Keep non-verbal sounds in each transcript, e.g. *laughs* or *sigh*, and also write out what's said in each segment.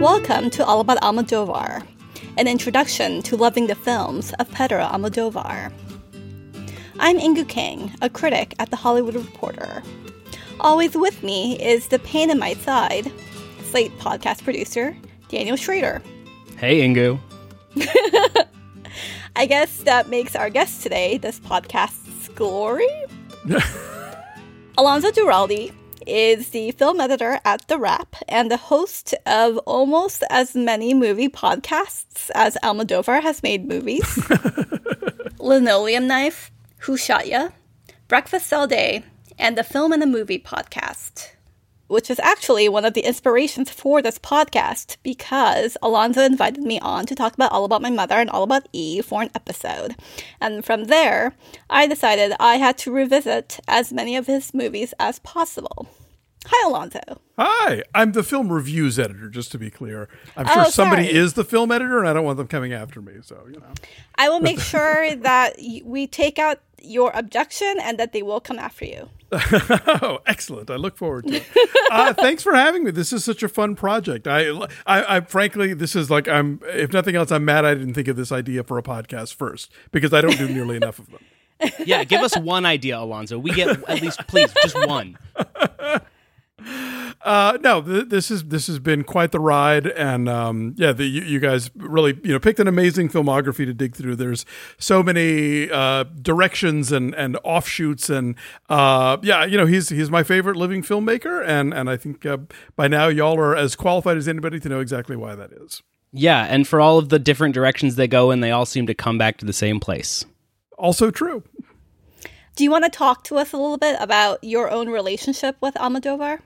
Welcome to All About Almodovar, an introduction to loving the films of Pedro Almodovar. I'm Inkoo Kang, a critic at The Hollywood Reporter. Always with me is the pain in my side, Slate podcast producer, Daniel Schroeder. Hey, Inkoo. *laughs* I guess that makes our guest today this podcast's glory. *laughs* Alonso Duralde is the film editor at The Wrap and the host of almost as many movie podcasts as Almodovar has made movies. *laughs* Linoleum Knife, Who Shot Ya, Breakfast All Day, and the Film and the Movie podcast which is actually one of the inspirations for this podcast because Alonso invited me on to talk about All About My Mother and All About E for an episode. And from there, I decided I had to revisit as many of his movies as possible. Hi, Alonso. Hi, I'm the film reviews editor, just to be clear. I'm sure oh, somebody is the film editor, and I don't want them coming after me. So, you know. I will make sure *laughs* that we take out your objection and that they will come after you. *laughs* oh, excellent! I look forward to it. Uh, *laughs* thanks for having me. This is such a fun project. I, I, I, frankly, this is like I'm. If nothing else, I'm mad I didn't think of this idea for a podcast first because I don't do nearly enough of them. Yeah, give us one idea, Alonso. We get at least, please, just one. Uh, no, th- this is this has been quite the ride, and um, yeah, the, you, you, guys really you know picked an amazing filmography to dig through. There's so many uh, directions and and offshoots, and uh, yeah, you know he's he's my favorite living filmmaker, and and I think uh, by now y'all are as qualified as anybody to know exactly why that is. Yeah, and for all of the different directions they go in, they all seem to come back to the same place. Also true. Do you want to talk to us a little bit about your own relationship with Almodovar?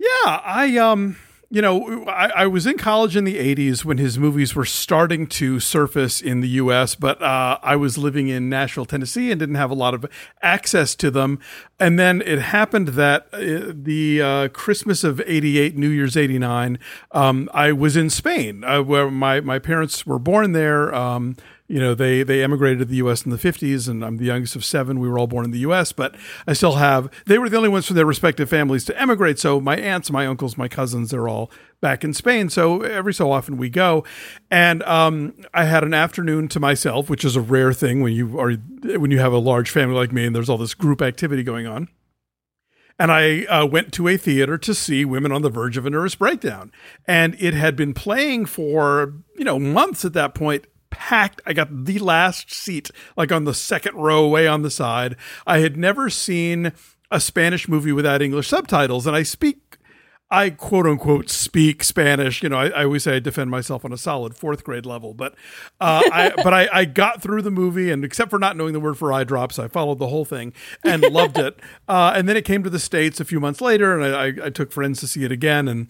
Yeah, I um you know, I, I, was in college in the 80s when his movies were starting to surface in the US, but uh, I was living in Nashville, Tennessee, and didn't have a lot of access to them. And then it happened that uh, the uh, Christmas of 88, New Year's 89, um, I was in Spain, uh, where my, my parents were born there. Um, you know they they emigrated to the U.S. in the 50s, and I'm the youngest of seven. We were all born in the U.S., but I still have. They were the only ones from their respective families to emigrate. So my aunts, my uncles, my cousins, they're all back in Spain. So every so often we go, and um, I had an afternoon to myself, which is a rare thing when you are when you have a large family like me, and there's all this group activity going on and I uh, went to a theater to see Women on the Verge of a Nervous Breakdown. And it had been playing for, you know, months at that point packed. I got the last seat, like on the second row, way on the side. I had never seen a Spanish movie without English subtitles, and I speak. I quote unquote speak Spanish. You know, I, I always say I defend myself on a solid fourth grade level, but uh, I, *laughs* but I, I, got through the movie, and except for not knowing the word for eye drops, I followed the whole thing and loved it. Uh, and then it came to the states a few months later, and I, I took friends to see it again, and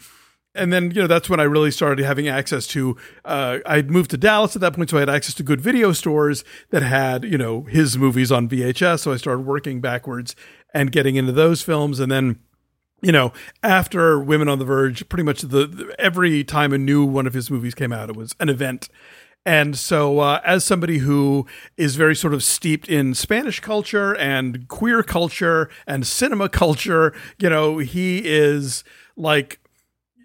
and then you know that's when I really started having access to. Uh, I'd moved to Dallas at that point, so I had access to good video stores that had you know his movies on VHS. So I started working backwards and getting into those films, and then you know after Women on the Verge, pretty much the, the every time a new one of his movies came out, it was an event. And so, uh, as somebody who is very sort of steeped in Spanish culture and queer culture and cinema culture, you know, he is like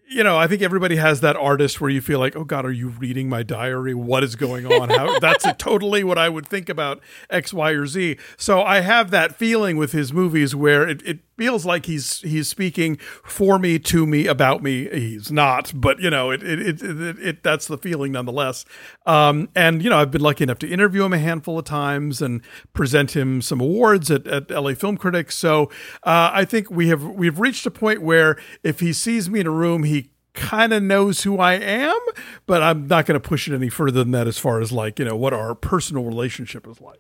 you know, I think everybody has that artist where you feel like, oh God, are you reading my diary? What is going on? How, *laughs* that's totally what I would think about X, Y, or Z. So I have that feeling with his movies where it, it feels like he's he's speaking for me, to me, about me. He's not, but you know, it it it, it, it that's the feeling nonetheless. Um, and you know, I've been lucky enough to interview him a handful of times and present him some awards at, at LA Film Critics. So uh, I think we have we've reached a point where if he sees me in a room, he kind of knows who I am, but I'm not going to push it any further than that as far as like, you know, what our personal relationship is like.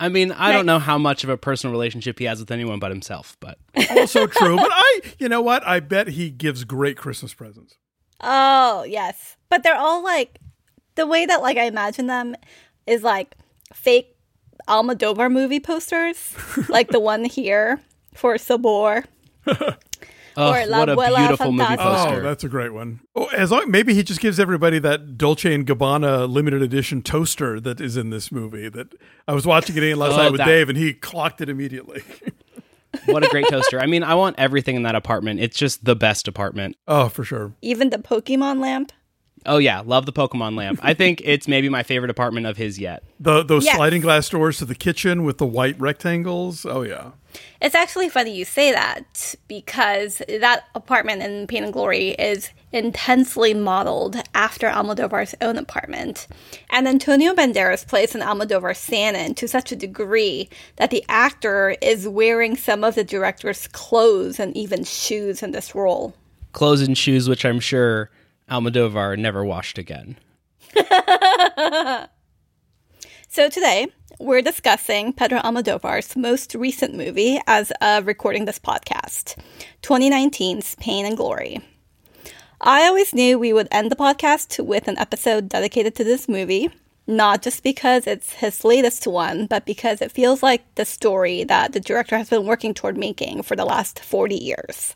I mean, I don't know how much of a personal relationship he has with anyone but himself, but also true. But I, you know what? I bet he gives great Christmas presents. Oh, yes. But they're all like the way that like I imagine them is like fake Almodovar movie posters, like the one here for Sabor. *laughs* Oh, what a beautiful movie poster! Oh, that's a great one. Oh, as long maybe he just gives everybody that Dolce and Gabbana limited edition toaster that is in this movie. That I was watching it in last oh, night with that. Dave, and he clocked it immediately. *laughs* what a great toaster! I mean, I want everything in that apartment. It's just the best apartment. Oh, for sure. Even the Pokemon lamp. Oh yeah, love the Pokemon lamp. I think *laughs* it's maybe my favorite apartment of his yet. The, those Yes. sliding glass doors to the kitchen with the white rectangles. Oh yeah. It's actually funny you say that because that apartment in Pain and Glory is intensely modeled after Almodovar's own apartment. And Antonio Banderas plays an Almodovar stand to such a degree that the actor is wearing some of the director's clothes and even shoes in this role. Clothes and shoes, which I'm sure Almodovar never washed again. *laughs* So today, we're discussing Pedro Almodovar's most recent movie as of recording this podcast 2019's Pain and Glory. I always knew we would end the podcast with an episode dedicated to this movie, not just because it's his latest one, but because it feels like the story that the director has been working toward making for the last 40 years.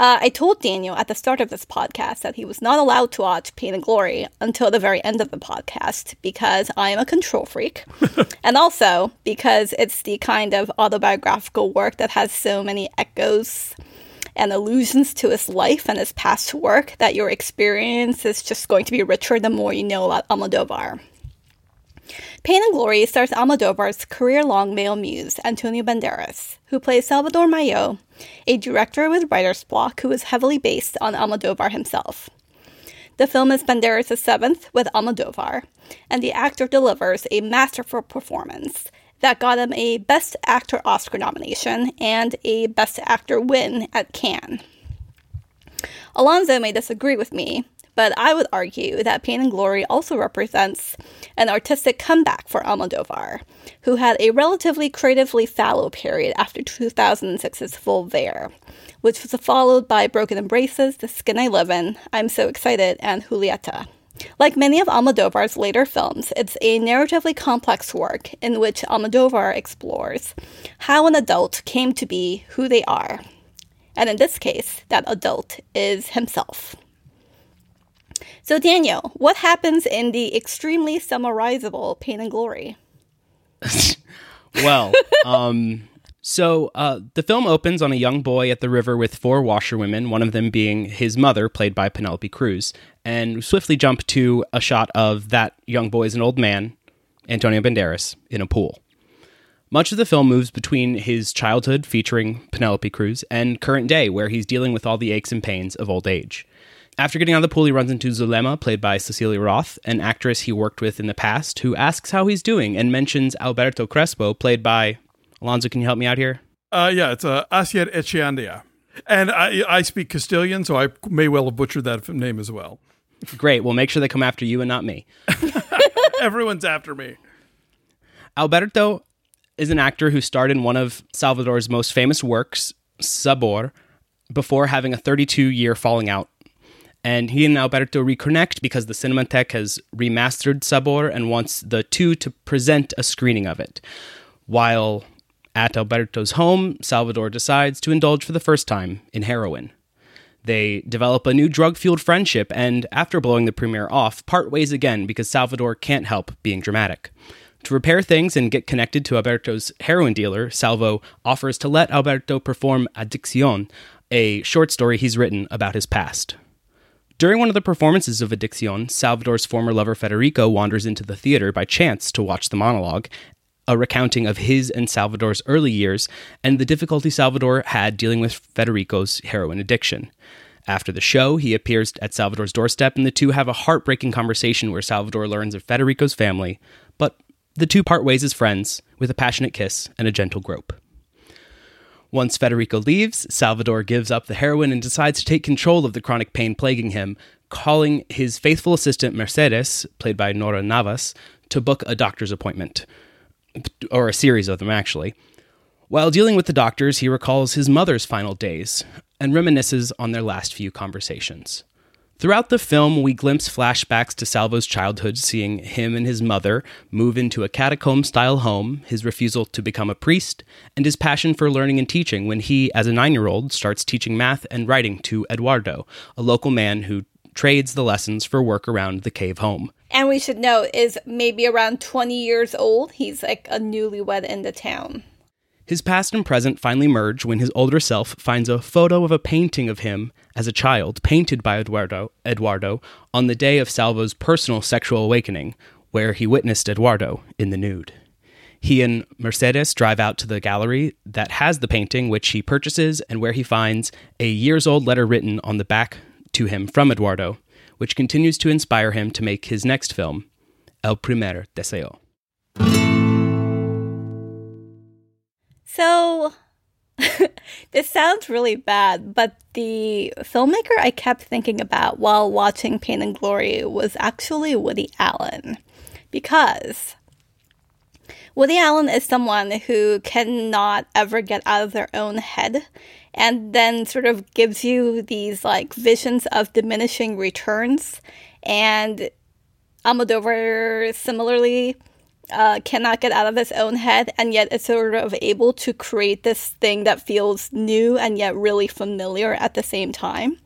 Uh, I told Daniel at the start of this podcast that he was not allowed to watch Pain and Glory until the very end of the podcast because I am a control freak. *laughs* and also because it's the kind of autobiographical work that has so many echoes and allusions to his life and his past work that your experience is just going to be richer the more you know about Almodovar. Pain and Glory stars Almodovar's career long male muse, Antonio Banderas, who plays Salvador Mallo, a director with writer's block who is heavily based on Almodovar himself. The film is Banderas' seventh with Almodovar, and the actor delivers a masterful performance that got him a Best Actor Oscar nomination and a Best Actor win at Cannes. Alonso may disagree with me, but I would argue that Pain and Glory also represents an artistic comeback for Almodovar, who had a relatively creatively fallow period after 2006's Volver, which was followed by Broken Embraces, The Skin I Live In, I'm So Excited, and Julieta. Like many of Almodovar's later films, it's a narratively complex work in which Almodovar explores how an adult came to be who they are. And in this case, that adult is himself. So, Daniel, what happens in the extremely summarizable Pain and Glory? *laughs* Well, um, so uh, the film opens on a young boy at the river with four washerwomen, one of them being his mother, played by Penelope Cruz, and swiftly jump to a shot of that young boy as an old man, Antonio Banderas, in a pool. Much of the film moves between his childhood, featuring Penelope Cruz, and current day, where he's dealing with all the aches and pains of old age. After getting out of the pool, he runs into Zulema, played by Cecilia Roth, an actress he worked with in the past, who asks how he's doing and mentions Alberto Crespo, played by. Alonso, can you help me out here? Uh, yeah, it's uh, Asier Etxeandia. And I, I speak Castilian, so I may well have butchered that name as well. Great. Well, make sure they come after you and not me. *laughs* *laughs* Everyone's after me. Alberto is an actor who starred in one of Salvador's most famous works, Sabor, before having a 32 year falling out. And he and Alberto reconnect because the Cinematheque has remastered Sabor and wants the two to present a screening of it. While at Alberto's home, Salvador decides to indulge for the first time in heroin. They develop a new drug fueled friendship, and after blowing the premiere off, part ways again because Salvador can't help being dramatic. To repair things and get connected to Alberto's heroin dealer, Salvo offers to let Alberto perform Adiccion, a short story he's written about his past. During one of the performances of Adiccion, Salvador's former lover Federico wanders into the theater by chance to watch the monologue, a recounting of his and Salvador's early years and the difficulty Salvador had dealing with Federico's heroin addiction. After the show, he appears at Salvador's doorstep, and the two have a heartbreaking conversation where Salvador learns of Federico's family, but the two part ways as friends with a passionate kiss and a gentle grope. Once Federico leaves, Salvador gives up the heroin and decides to take control of the chronic pain plaguing him, calling his faithful assistant Mercedes, played by Nora Navas, to book a doctor's appointment. Or a series of them, actually. While dealing with the doctors, he recalls his mother's final days and reminisces on their last few conversations. Throughout the film, we glimpse flashbacks to Salvo's childhood, seeing him and his mother move into a catacomb style home, his refusal to become a priest, and his passion for learning and teaching when he, as a nine year old, starts teaching math and writing to Eduardo, a local man who trades the lessons for work around the cave home. And we should note is maybe around 20 years old. He's like a newlywed in the town. His past and present finally merge when his older self finds a photo of a painting of him as a child painted by Eduardo, Eduardo on the day of Salvo's personal sexual awakening, where he witnessed Eduardo in the nude. He and Mercedes drive out to the gallery that has the painting, which he purchases, and where he finds a years old letter written on the back to him from Eduardo, which continues to inspire him to make his next film, El Primer Deseo. So, *laughs* this sounds really bad, but the filmmaker I kept thinking about while watching Pain and Glory was actually Woody Allen. Because Woody Allen is someone who cannot ever get out of their own head and then sort of gives you these like visions of diminishing returns. And Almodovar similarly uh, cannot get out of his own head and yet is sort of able to create this thing that feels new and yet really familiar at the same time.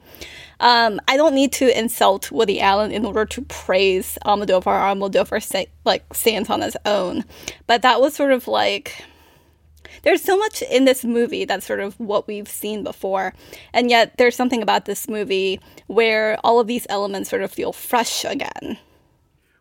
Um, I don't need to insult Woody Allen in order to praise Almodovar. Almodovar like stands on his own, but that was sort of like there's so much in this movie that's sort of what we've seen before, and yet there's something about this movie where all of these elements sort of feel fresh again.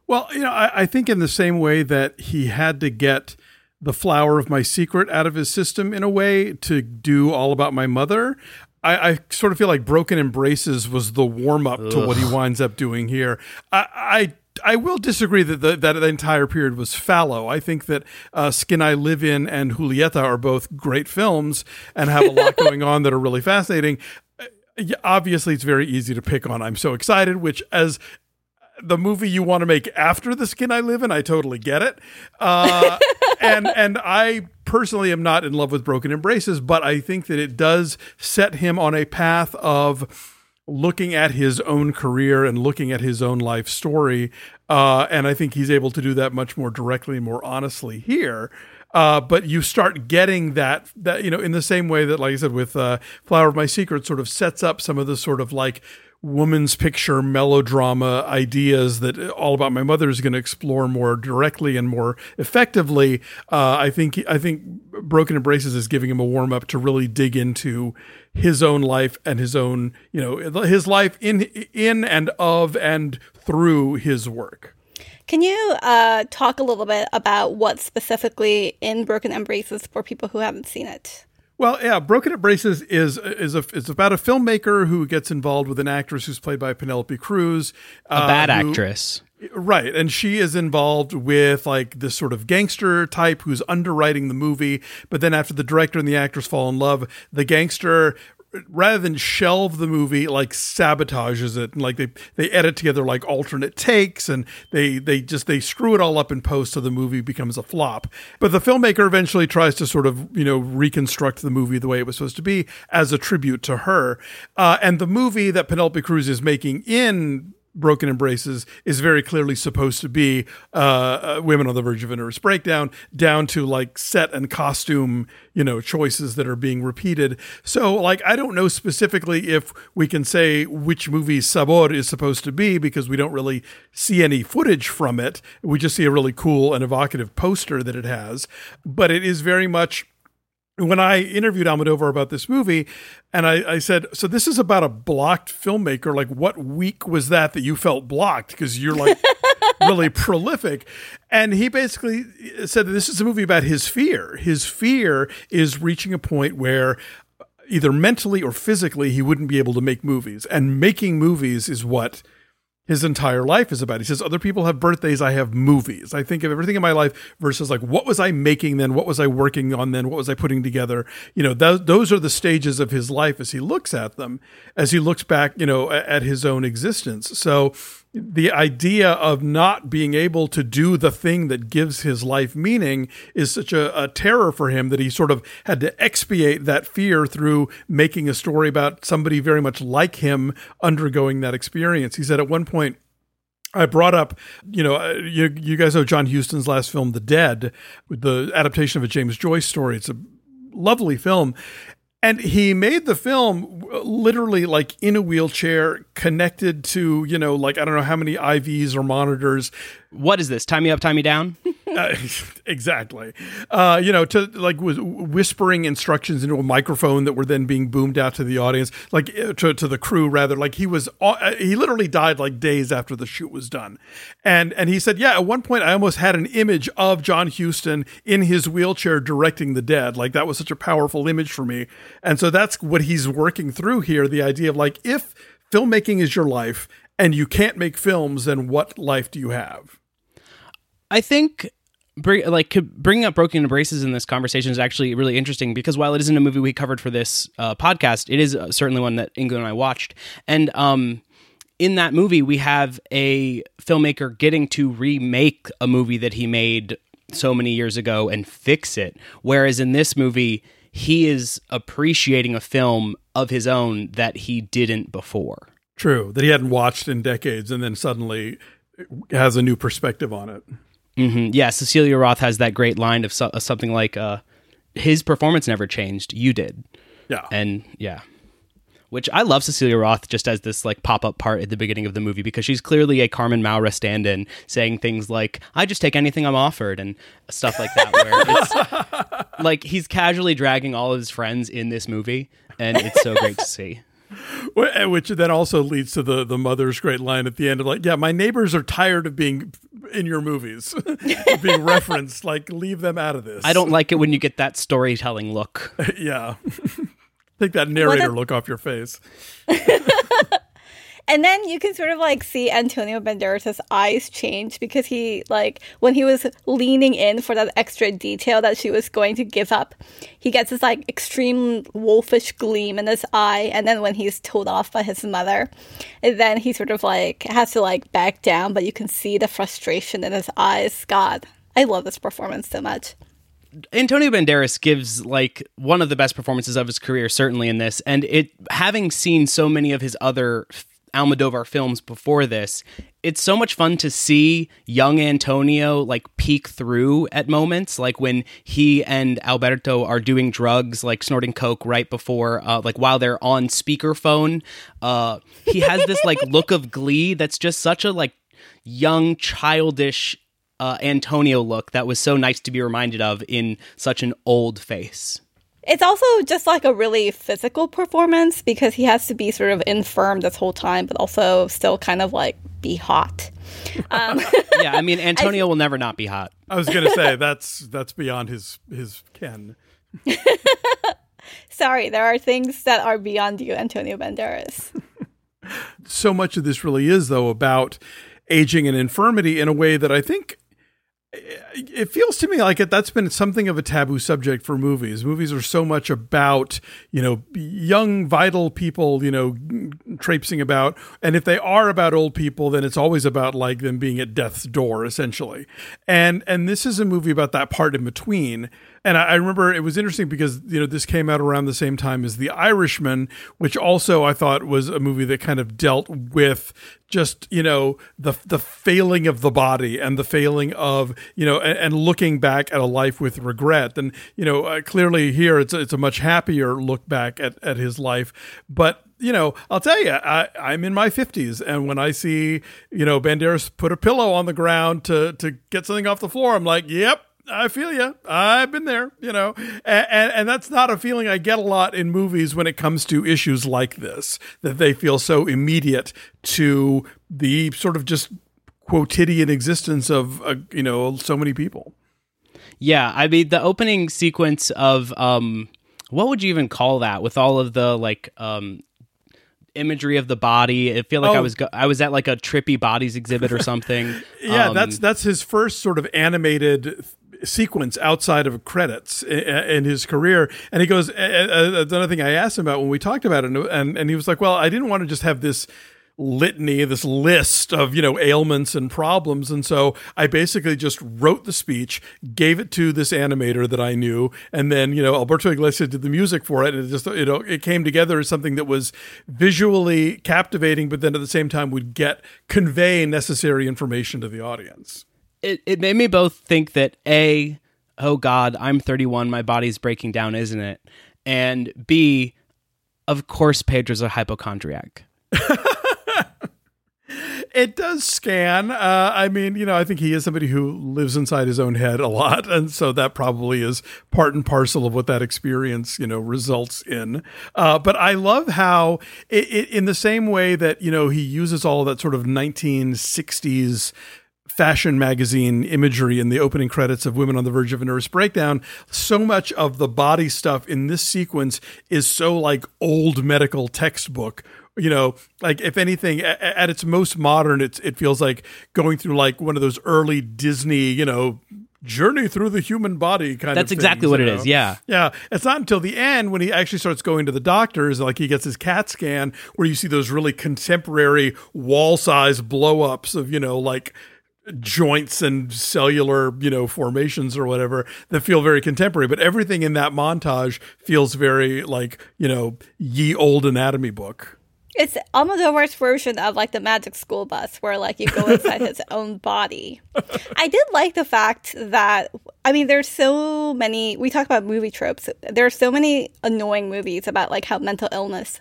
Well, you know, I, I think in the same way that he had to get the flower of my secret out of his system in a way to do all about my mother. I, I, sort of feel like Broken Embraces was the warm up to what he winds up doing here. I, I I will disagree that the, that the entire period was fallow. I think that uh, Skin I Live In and Julieta are both great films and have a lot *laughs* going on that are really fascinating. Uh, obviously, it's very easy to pick on. I'm so excited, which as the movie you want to make after the skin I live in. I totally get it. Uh, *laughs* and and I personally am not in love with Broken Embraces, but I think that it does set him on a path of looking at his own career and looking at his own life story. Uh, and I think he's able to do that much more directly and more honestly here. Uh, but you start getting that that you know in the same way that, like I said, with uh, "Flower of My Secret," sort of sets up some of the sort of like woman's picture melodrama ideas that all about my mother is going to explore more directly and more effectively uh, i think i think broken embraces is giving him a warm up to really dig into his own life and his own you know his life in in and of and through his work. Can you uh, talk a little bit about what specifically in broken embraces for people who haven't seen it well, yeah, Broken Embraces is is a is about a filmmaker who gets involved with an actress who's played by Penelope Cruz, a uh, bad who, actress. Right, and she is involved with like this sort of gangster type who's underwriting the movie, but then after the director and the actress fall in love, the gangster rather than shelve the movie like sabotages it. And like they they edit together like alternate takes and they they just they screw it all up in post so the movie becomes a flop. But the filmmaker eventually tries to sort of you know reconstruct the movie the way it was supposed to be as a tribute to her. Uh, and the movie that penelope cruz is making in Broken Embraces is very clearly supposed to be uh, uh, women on the verge of a nervous breakdown, down to like set and costume, you know, choices that are being repeated. So, like, I don't know specifically if we can say which movie Sabor is supposed to be because we don't really see any footage from it. We just see a really cool and evocative poster that it has, but it is very much when I interviewed Almodovar about this movie, and I, I, said, "So this is about a blocked filmmaker. Like, what week was that that you felt blocked? Because you're like *laughs* really prolific." And he basically uh, said that this is a movie about his fear. His fear is reaching a point where uh, either mentally or physically he wouldn't be able to make movies, and making movies is what his entire life is about. He says, Other people have birthdays, I have movies. I think of everything in my life versus like, what was I making then? What was I working on then? What was I putting together? You know, th- those are the stages of his life as he looks at them, as he looks back, you know, at his own existence. So the idea of not being able to do the thing that gives his life meaning is such a, a, terror for him that he sort of had to expiate that fear through making a story about somebody very much like him undergoing that experience. He said at one point, I brought up, you know, uh, you, you guys know John Huston's last film, The Dead, the adaptation of a James Joyce story. It's a lovely film. And he made the film literally like in a wheelchair, connected to, you know, like I don't know how many IVs or monitors. What is this? Tie me up, tie me down? *laughs* Uh, *laughs* exactly. Uh, you know, to like was whispering instructions into a microphone that were then being boomed out to the audience, like uh, to, to the crew rather. Like he was, uh, he literally died like days after the shoot was done, and and he said, yeah, at one point I almost had an image of John Huston in his wheelchair directing the dead. Like that was such a powerful image for me, and so that's what he's working through here. The idea of like if filmmaking is your life and you can't make films, then what life do you have? I think bring, like bringing up broken embraces in this conversation is actually really interesting because while it isn't a movie we covered for this uh, podcast, it is uh, certainly one that Ingrid and I watched, and um, in that movie we have a filmmaker getting to remake a movie that he made so many years ago and fix it, whereas in this movie he is appreciating a film of his own that he didn't before. True, that he hadn't watched in decades and then suddenly has a new perspective on it. Mm-hmm. Yeah, Cecilia Roth has that great line of, so- something like, uh, "His performance never changed. You did." Yeah, and yeah, which I love Cecilia Roth just as this like pop up part at the beginning of the movie because she's clearly a Carmen Maura stand in, saying things like "I just take anything I'm offered" and stuff like that. Where it's *laughs* like he's casually dragging all of his friends in this movie, and it's so great to see. *laughs* Which then also leads to the the mother's great line at the end of like, yeah, my neighbors are tired of being in your movies, *laughs* being referenced. Like, leave them out of this. I don't like it when you get that storytelling look. yeah, take that narrator look off your face. *laughs* And then you can sort of like see Antonio Banderas' eyes change because he like when he was leaning in for that extra detail that she was going to give up, he gets this like extreme wolfish gleam in his eye, and then when he's told off by his mother, and then he sort of like has to like back down, but you can see the frustration in his eyes. God, I love this performance so much. Antonio Banderas gives like one of the best performances of his career, certainly in this, and it having seen so many of his other Almodovar films before this, it's so much fun to see young Antonio like peek through at moments, like when he and Alberto are doing drugs, like snorting coke right before, uh, like while they're on speakerphone. Uh, he has this like look of glee that's just such a like young, childish uh, Antonio look that was so nice to be reminded of in such an old face. It's also just like a really physical performance because he has to be sort of infirm this whole time, but also still kind of like be hot. *laughs* Um, yeah, I mean *laughs* Antonio I, will never not be hot. I was gonna say *laughs* that's that's beyond his his ken. Sorry, there are things that are beyond you, Antonio Banderas. so much of this really is though about aging and infirmity in a way that I think it feels to me like it, that's been something of a taboo subject for movies. Movies are so much about, you know, young, vital people, you know, traipsing about. And if they are about old people, then it's always about like them being at death's door, essentially. And, and this is a movie about that part in between. And I, remember it was interesting because, you know, this came out around the same time as The Irishman, which also I thought was a movie that kind of dealt with just you know the the failing of the body and the failing of you know and, and looking back at a life with regret. And you know uh, clearly here it's a, it's a much happier look back at at his life. But you know, I'll tell you, I, I'm in my 50s, and when I see, you know, Banderas put a pillow on the ground to to get something off the floor, I'm like, yep, I feel you. I've been there, you know, and, and, and that's not a feeling I get a lot in movies when it comes to issues like this. That they feel so immediate to the sort of just quotidian existence of uh, you know so many people. Yeah, I mean the opening sequence of um, what would you even call that? With all of the like um imagery of the body. I feel like oh. I was go- I was at like a trippy bodies exhibit or something. *laughs* yeah, um, that's that's his first sort of animated sequence outside of credits in his career. And he goes, that's another thing I asked him about when we talked about it, and, and he was like, well, I didn't want to just have this litany, this list of, you know, ailments and problems. And so I basically just wrote the speech, gave it to this animator that I knew, and then, you know, Alberto Iglesias did the music for it. And it just, you know, it came together as something that was visually captivating, but then at the same time would get convey necessary information to the audience it, it made me both think that A, oh God, I'm 31, my body's breaking down, isn't it? And B, of course, Pedro's a hypochondriac. *laughs* it does scan. Uh, I mean, you know, I think he is somebody who lives inside his own head a lot, and so that probably is part and parcel of what that experience, you know, results in. Uh, but I love how, it, it, in the same way that you know he uses all that sort of 1960s fashion magazine imagery in the opening credits of Women on the Verge of a Nervous Breakdown, so much of the body stuff in this sequence is so like old medical textbook. You know, like if anything, at, at its most modern, it's it feels like going through like one of those early Disney, you know, journey through the human body kind That's of that's exactly what it know? is. Yeah. Yeah. It's not until the end when he actually starts going to the doctors, like he gets his CAT scan, where you see those really contemporary wall size blow ups of, you know, like joints and cellular, you know, formations or whatever that feel very contemporary. But everything in that montage feels very like, you know, ye old anatomy book. It's Almodovar's version of like the Magic School Bus, where like you go inside his *laughs* own body. I did like the fact that I mean, there's so many. We talk about movie tropes. There are so many annoying movies about like how mental illness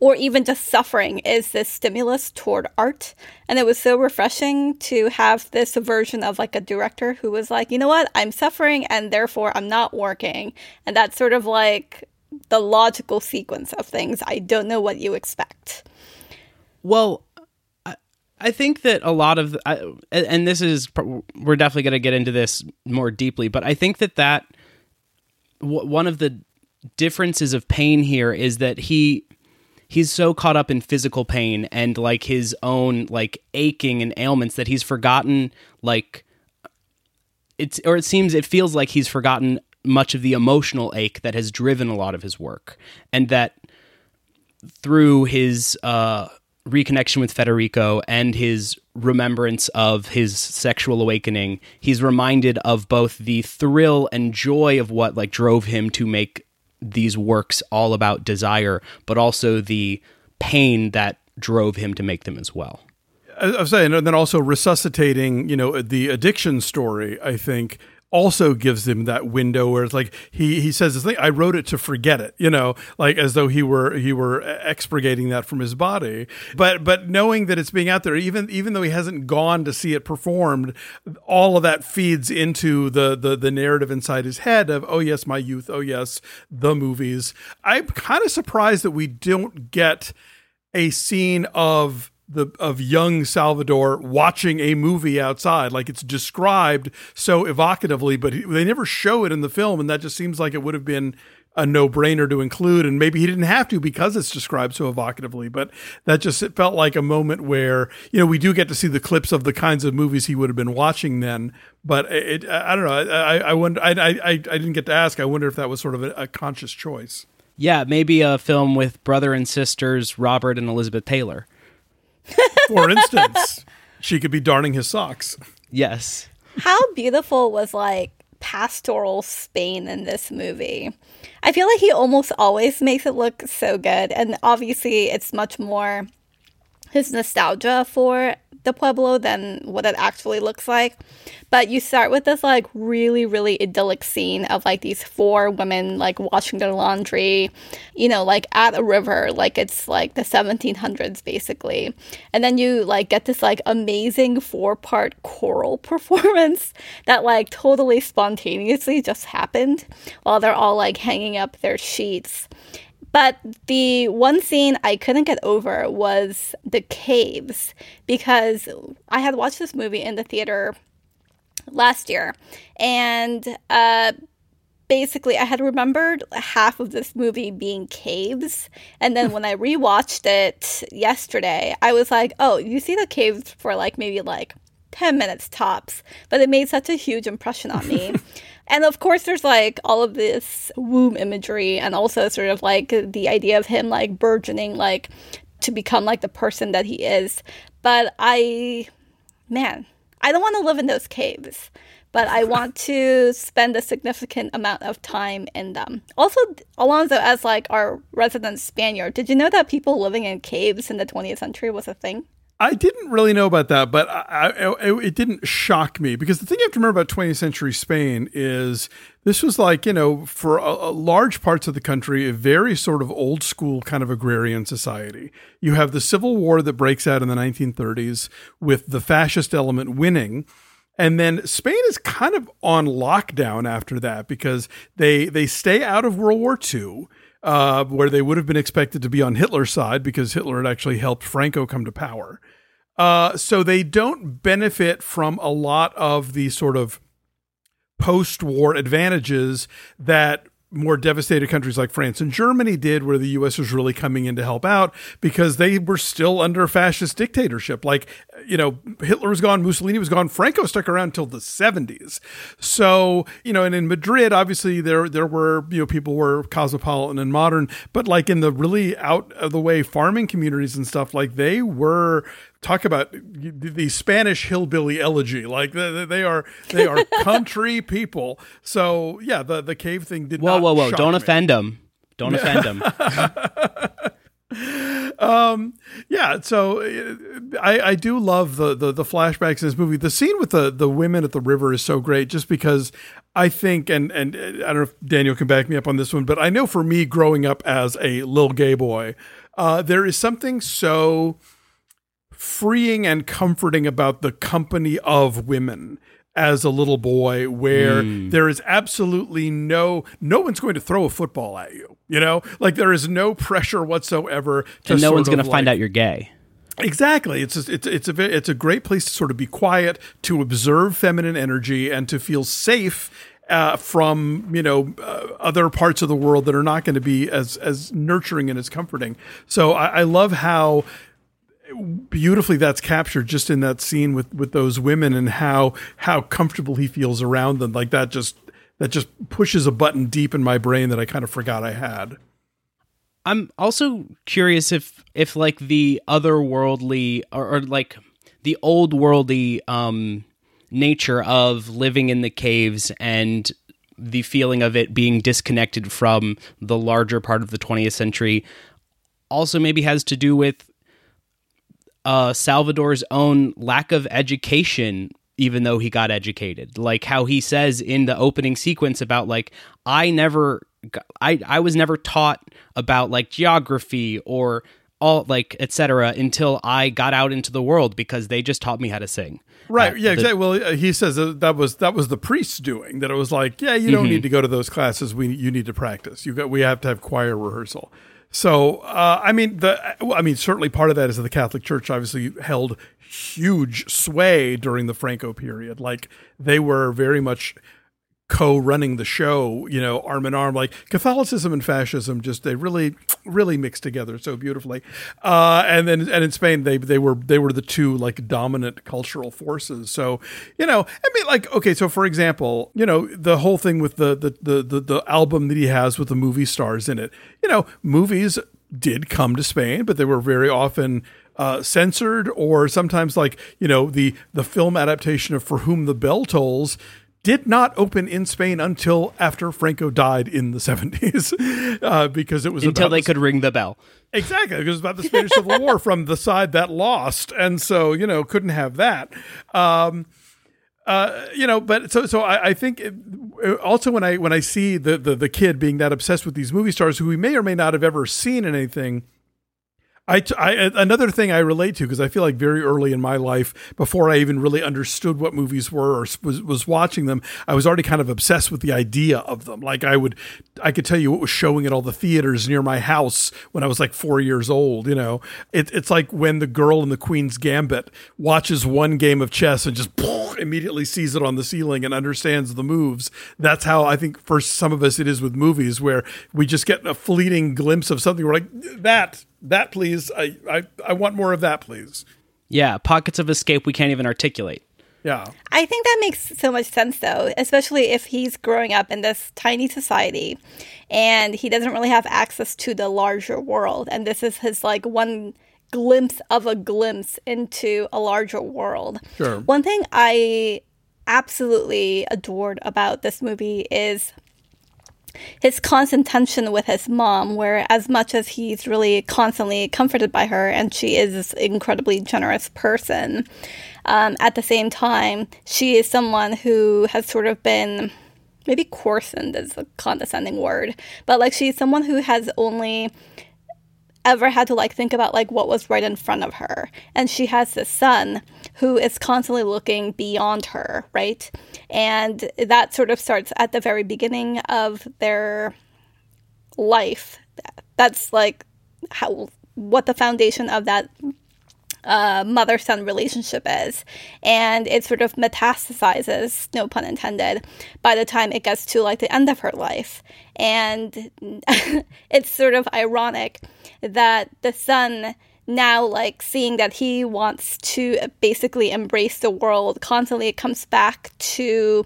or even just suffering is this stimulus toward art. And it was so refreshing to have this version of like a director who was like, you know what, I'm suffering and therefore I'm not working. And that's sort of like the logical sequence of things. I don't know what you expect. Well, I, think that a lot of, and this is, we're definitely going to get into this more deeply, but I think that that one of the differences of pain here is that he he's so caught up in physical pain and like his own like aching and ailments that he's forgotten like it's or it seems it feels like he's forgotten much of the emotional ache that has driven a lot of his work. And that through his uh reconnection with Federico and his remembrance of his sexual awakening he's reminded of both the thrill and joy of what like drove him to make these works all about desire, but also the pain that drove him to make them as well. I was saying, and then also resuscitating, you know, the addiction story. I think also gives him that window where it's like he he says this thing. I wrote it to forget it, you know, like as though he were he were expurgating that from his body. But but knowing that it's being out there, even even though he hasn't gone to see it performed, all of that feeds into the the the narrative inside his head of oh yes, my youth, oh yes, the movies. I'm kind of surprised that we don't get a scene of the of young Salvador watching a movie outside. Like it's described so evocatively, but he, they never show it in the film, and that just seems like it would have been a no brainer to include. And maybe he didn't have to because it's described so evocatively. But that just it felt like a moment where you know we do get to see the clips of the kinds of movies he would have been watching then. But it, I don't know. I I wonder. I, I I didn't get to ask. I wonder if that was sort of a, a conscious choice. Yeah, maybe a film with brother and sisters Robert and Elizabeth Taylor. For instance, she could be darning his socks. Yes. How beautiful was like pastoral Spain in this movie? I feel like he almost always makes it look so good. And obviously, it's much more his nostalgia for the Pueblo than what it actually looks like. But you start with this like really, really idyllic scene of like these four women like washing their laundry, you know, like at a river, like it's like the 1700s basically. And then you like get this like amazing four part choral *laughs* performance that like totally spontaneously just happened while they're all like hanging up their sheets. But the one scene I couldn't get over was the caves because I had watched this movie in the theater last year and uh, basically I had remembered half of this movie being caves. And then *laughs* when I rewatched it yesterday, I was like, oh, you see the caves for like maybe like 10 minutes tops, but it made such a huge impression on me. *laughs* and of course, there's like all of this womb imagery, and also sort of like the idea of him like burgeoning, like to become like the person that he is. But I, man, I don't want to live in those caves, but I want *laughs* to spend a significant amount of time in them. Also, Alonso, as like our resident Spaniard, did you know that people living in caves in the 20th century was a thing? I didn't really know about that, but I, I, it didn't shock me because the thing you have to remember about 20th century Spain is this was like, you know, for a, a large parts of the country, a very sort of old school kind of agrarian society. You have the civil war that breaks out in the 1930s with the fascist element winning. And then Spain is kind of on lockdown after that because they they stay out of World War II uh, where they would have been expected to be on Hitler's side because Hitler had actually helped Franco come to power. Uh, so they don't benefit from a lot of the sort of post war advantages that more devastated countries like France and Germany did, where the U.S. was really coming in to help out because they were still under fascist dictatorship. Like, you know, Hitler was gone, Mussolini was gone, Franco stuck around until the 70s. So, you know, and in Madrid, obviously there there were, you know, people were cosmopolitan and modern, but like in the really out of the way farming communities and stuff, like they were talk about the Spanish hillbilly elegy. Like they are, they are *laughs* country people. So yeah, the the cave thing did. Whoa, whoa, whoa! Don't me. offend them. Don't offend them. *laughs* um yeah so i i do love the, the the flashbacks in this movie the scene with the the women at the river is so great just because i think and and i don't know if daniel can back me up on this one but i know for me growing up as a little gay boy uh there is something so freeing and comforting about the company of women as a little boy where mm. there is absolutely no no one's going to throw a football at you you know like there is no pressure whatsoever and no one's going to like, find out you're gay Exactly. It's a, it's it's a it's a great place to sort of be quiet, to observe feminine energy, and to feel safe uh, from you know uh, other parts of the world that are not going to be as as nurturing and as comforting. So I, I love how beautifully that's captured just in that scene with with those women and how how comfortable he feels around them like that just that just pushes a button deep in my brain that I kind of forgot I had. I'm also curious if if like the otherworldly or, or like the old worldly um nature of living in the caves and the feeling of it being disconnected from the larger part of the 20th century also maybe has to do with uh, Salvador's own lack of education even though he got educated. Like how he says in the opening sequence about like i never i i was never taught about like geography or all like etc until i got out into the world because they just taught me how to sing. Right uh, yeah the, exactly. Well he says that, that was that was the priest's doing that it was like yeah you don't mm-hmm. need to go to those classes. We you need to practice. You got we have to have choir rehearsal so, uh, I mean, the I mean, certainly part of that is that the Catholic Church obviously held huge sway during the Franco period. Like they were very much co-running the show, you know, arm in arm. Like Catholicism and fascism, just they really, really mixed together so beautifully. Uh, and then, and in Spain, they they were they were the two like dominant cultural forces. So, you know, I mean, like okay, so for example, you know, the whole thing with the the the the, the album that he has with the movie stars in it. You know, movies did come to Spain, but they were very often uh, censored or sometimes like you know the the film adaptation of For Whom the Bell Tolls did not open in Spain until after Franco died in the *laughs* 70s uh, because it was until they the, could ring the bell. Exactly, because it was about the Spanish Civil War from the side that lost, and so you know couldn't have that. Um, uh, you know, but so so I, I think it, also when I when I see the, the the kid being that obsessed with these movie stars who we may or may not have ever seen in anything I, I, another thing I relate to because I feel like very early in my life, before I even really understood what movies were or was, was watching them, I was already kind of obsessed with the idea of them. Like I would, I could tell you what was showing at all the theaters near my house when I was like four years old. You know, it, it's like when the girl in the Queen's Gambit watches one game of chess and just *laughs* immediately sees it on the ceiling and understands the moves. That's how I think for some of us it is with movies, where we just get a fleeting glimpse of something. We're like that that please. I, I, I want more of that, please. Yeah, pockets of escape we can't even articulate. Yeah. I think that makes so much sense, though, especially if he's growing up in this tiny society and he doesn't really have access to the larger world. And this is his, like, one glimpse of a glimpse into a larger world. Sure. One thing I absolutely adored about this movie is his constant tension with his mom, where as much as he's really constantly comforted by her and she is this incredibly generous person, um, at the same time, she is someone who has sort of been maybe coarsened is a condescending word, but like she's someone who has only ever had to like think about like what was right in front of her. And she has this son who is constantly looking beyond her right? And that sort of starts at the very beginning of their life. That's like how what the foundation of that uh, mother son relationship is. And it sort of metastasizes, no pun intended, by the time it gets to like the end of her life. And *laughs* it's sort of ironic that the son now like seeing that he wants to basically embrace the world constantly it comes back to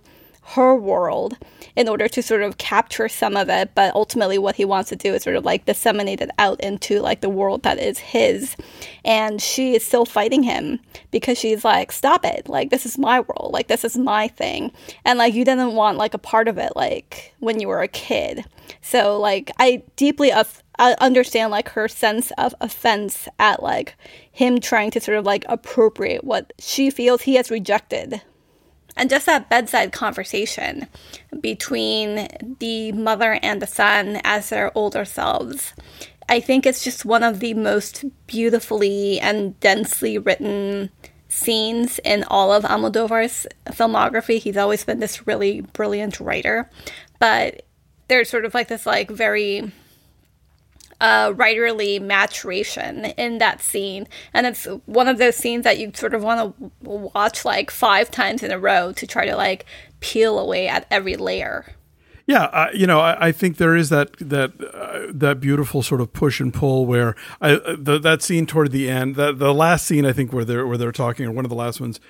her world in order to sort of capture some of it but ultimately what he wants to do is sort of like disseminate it out into like the world that is his. And she is still fighting him because she's like stop it. Like this is my world. Like this is my thing. And like you didn't want like a part of it like when you were a kid. So like i deeply af- I understand like her sense of offense at like him trying to sort of like appropriate what she feels he has rejected and just that bedside conversation between the mother and the son as their older selves. I think it's just one of the most beautifully and densely written scenes in all of Almodovar's filmography. He's always been this really brilliant writer, but there's sort of like this like very uh, writerly maturation in that scene. And it's one of those scenes that you sort of want to watch like five times in a row to try to like peel away at every layer. Yeah, uh, you know, I, I, think there is that that uh, that beautiful sort of push and pull where I, uh, the, that scene toward the end, that the last scene I think where they're where they're talking, or one of the last ones,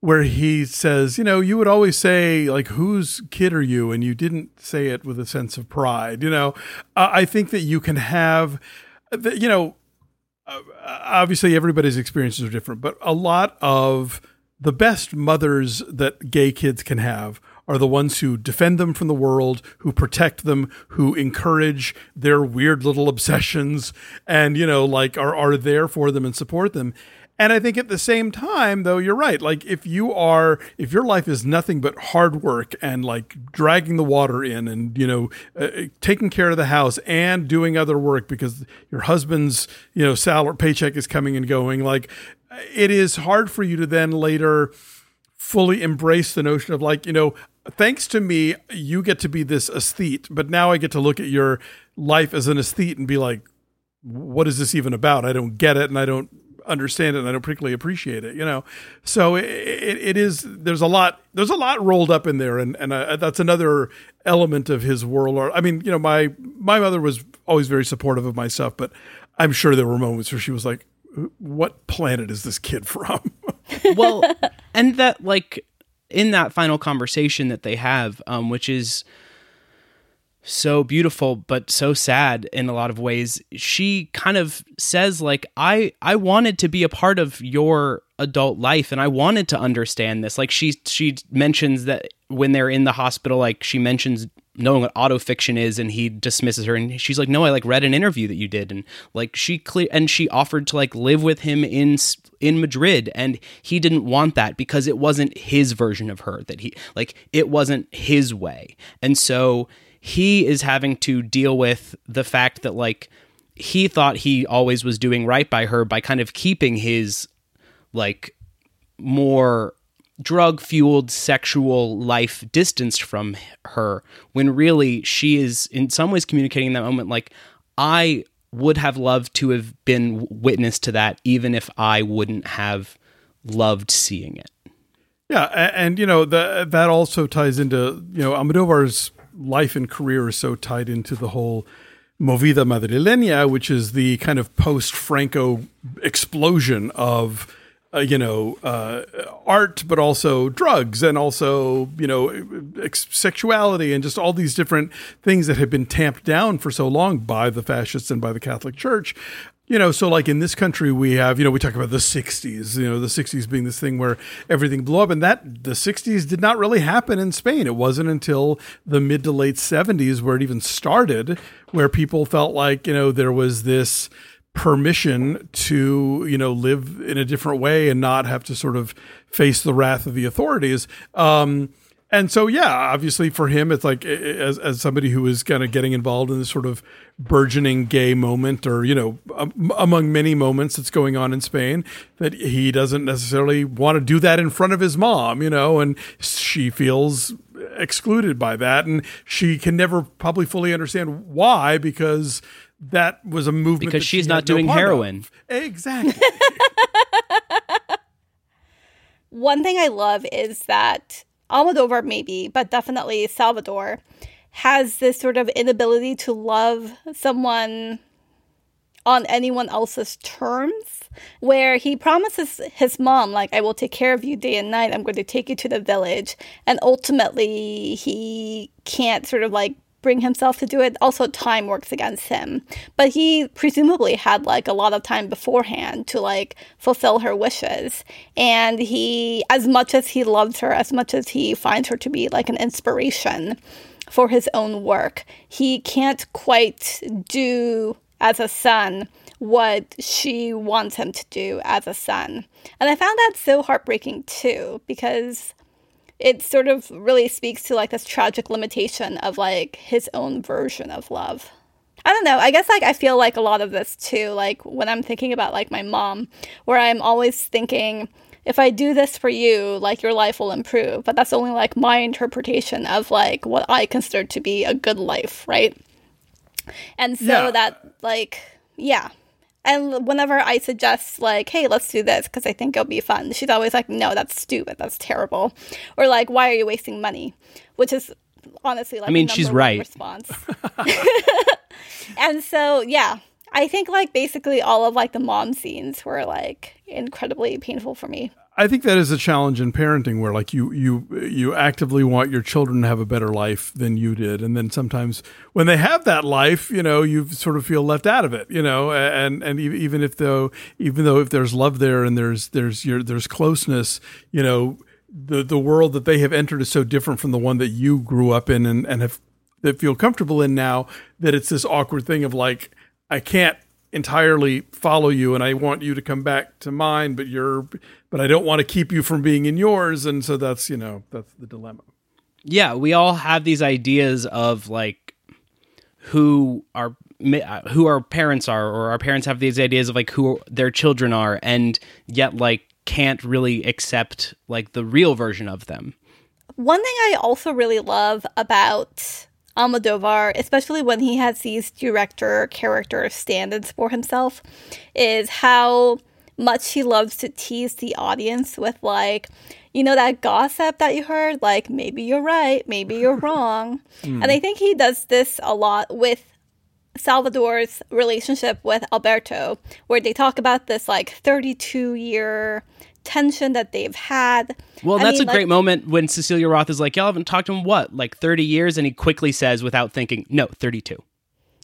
where he says, you know, you would always say like, "Whose kid are you?" and you didn't say it with a sense of pride. You know, uh, I think that you can have, you know, uh, obviously everybody's experiences are different, but a lot of the best mothers that gay kids can have are the ones who defend them from the world, who protect them, who encourage their weird little obsessions, and you know, like are are there for them and support them. And I think at the same time, though, you're right. Like, if you are, if your life is nothing but hard work and like dragging the water in and, you know, uh, taking care of the house and doing other work because your husband's, you know, salary paycheck is coming and going, like, it is hard for you to then later fully embrace the notion of like, you know, thanks to me, you get to be this aesthete, but now I get to look at your life as an aesthete and be like, what is this even about? I don't get it and I don't understand it and I don't particularly appreciate it, you know. So it, it, it is there's a lot there's a lot rolled up in there, and and uh, that's another element of his world. Or I mean, you know, my my mother was always very supportive of my stuff, but I'm sure there were moments where she was like, "What planet is this kid from?" *laughs* well, and that like in that final conversation that they have, um, which is so beautiful but so sad in a lot of ways. She kind of says like i i wanted to be a part of your adult life and i wanted to understand this. Like she she mentions that when they're in the hospital like she mentions knowing what autofiction is and he dismisses her and she's like no i like read an interview that you did and like she clear and she offered to like live with him in in madrid and he didn't want that because it wasn't his version of her that he like it wasn't his way. And so he is having to deal with the fact that like he thought he always was doing right by her by kind of keeping his like more drug fueled sexual life distanced from her when really she is in some ways communicating in that moment like i would have loved to have been witness to that even if i wouldn't have loved seeing it. Yeah and, you know the, that also ties into you know almodovar's life and career is so tied into the whole movida madrileña, which is the kind of post Franco explosion of. Uh, you know, uh, art, but also drugs, and also you know, ex- sexuality, and just all these different things that have been tamped down for so long by the fascists and by the Catholic Church you know, so like in this country, we have, you know, we talk about the 60s, you know, the 60s being this thing where everything blew up. And that the 60s did not really happen in Spain. It wasn't until the mid to late 70s where it even started, where people felt like, you know, there was this permission to, you know, live in a different way and not have to sort of face the wrath of the authorities. Um, and so, yeah, obviously for him, it's like as, as somebody who is kind of getting involved in this sort of burgeoning gay moment, or you know, um, among many moments that's going on in Spain, that he doesn't necessarily want to do that in front of his mom, you know, and she feels excluded by that, and she can never probably fully understand why because that was a movement because she's she's not doing heroin. Of. Exactly. *laughs* One thing I love is that Almodovar, maybe, but definitely Salvador, has this sort of inability to love someone on anyone else's terms where he promises his mom like i will take care of you day and night. I'm going to take you to the village. And ultimately he can't sort of like bring himself to do it. Also, time works against him. But he presumably had like a lot of time beforehand to like fulfill her wishes. And he, as much as he loves her, as much as he finds her to be like an inspiration for his own work, he can't quite do as a son what she wants him to do as a son. And I found that so heartbreaking too, because it sort of really speaks to like this tragic limitation of like his own version of love. I don't know. I guess like I feel like a lot of this too, like when I'm thinking about like my mom, where I'm always thinking, if I do this for you, like your life will improve. But that's only like my interpretation of like what I consider to be a good life, right? And so yeah. that like yeah, and whenever I suggest, like, hey, let's do this because I think it'll be fun, she's always like, no, that's stupid. That's terrible. Or like, why are you wasting money? Which is honestly like, I mean, she's right. Response. *laughs* and so, yeah, I think like basically all of like the mom scenes were like incredibly painful for me. I think that is a challenge in parenting where like you you you actively want your children to have a better life than you did. And then sometimes when they have that life, you know, you sort of feel left out of it, you know, and and even if though even though if there's love there and there's there's your there's closeness, you know, the the world that they have entered is so different from the one that you grew up in and and have that feel comfortable in now that it's this awkward thing of like I can't entirely follow you and I want you to come back to mine, but you're but I don't want to keep you from being in yours. And so that's, you know, that's the dilemma. Yeah, we all have these ideas of like who our who our parents are or our parents have these ideas of like who their children are and yet like can't really accept like the real version of them. One thing I also really love about Almodovar, especially when he has these director character stand-ins for himself, is how much he loves to tease the audience with like, you know, that gossip that you heard, like maybe you're right, maybe you're *laughs* wrong. mm. And I think he does this a lot with Salvador's relationship with Alberto, where they talk about this like 32 year tension that they've had. Well, I that's mean, a like, great moment when Cecilia Roth is like, Y'all haven't talked to him, what, like 30 years? And he quickly says, without thinking, No, 32.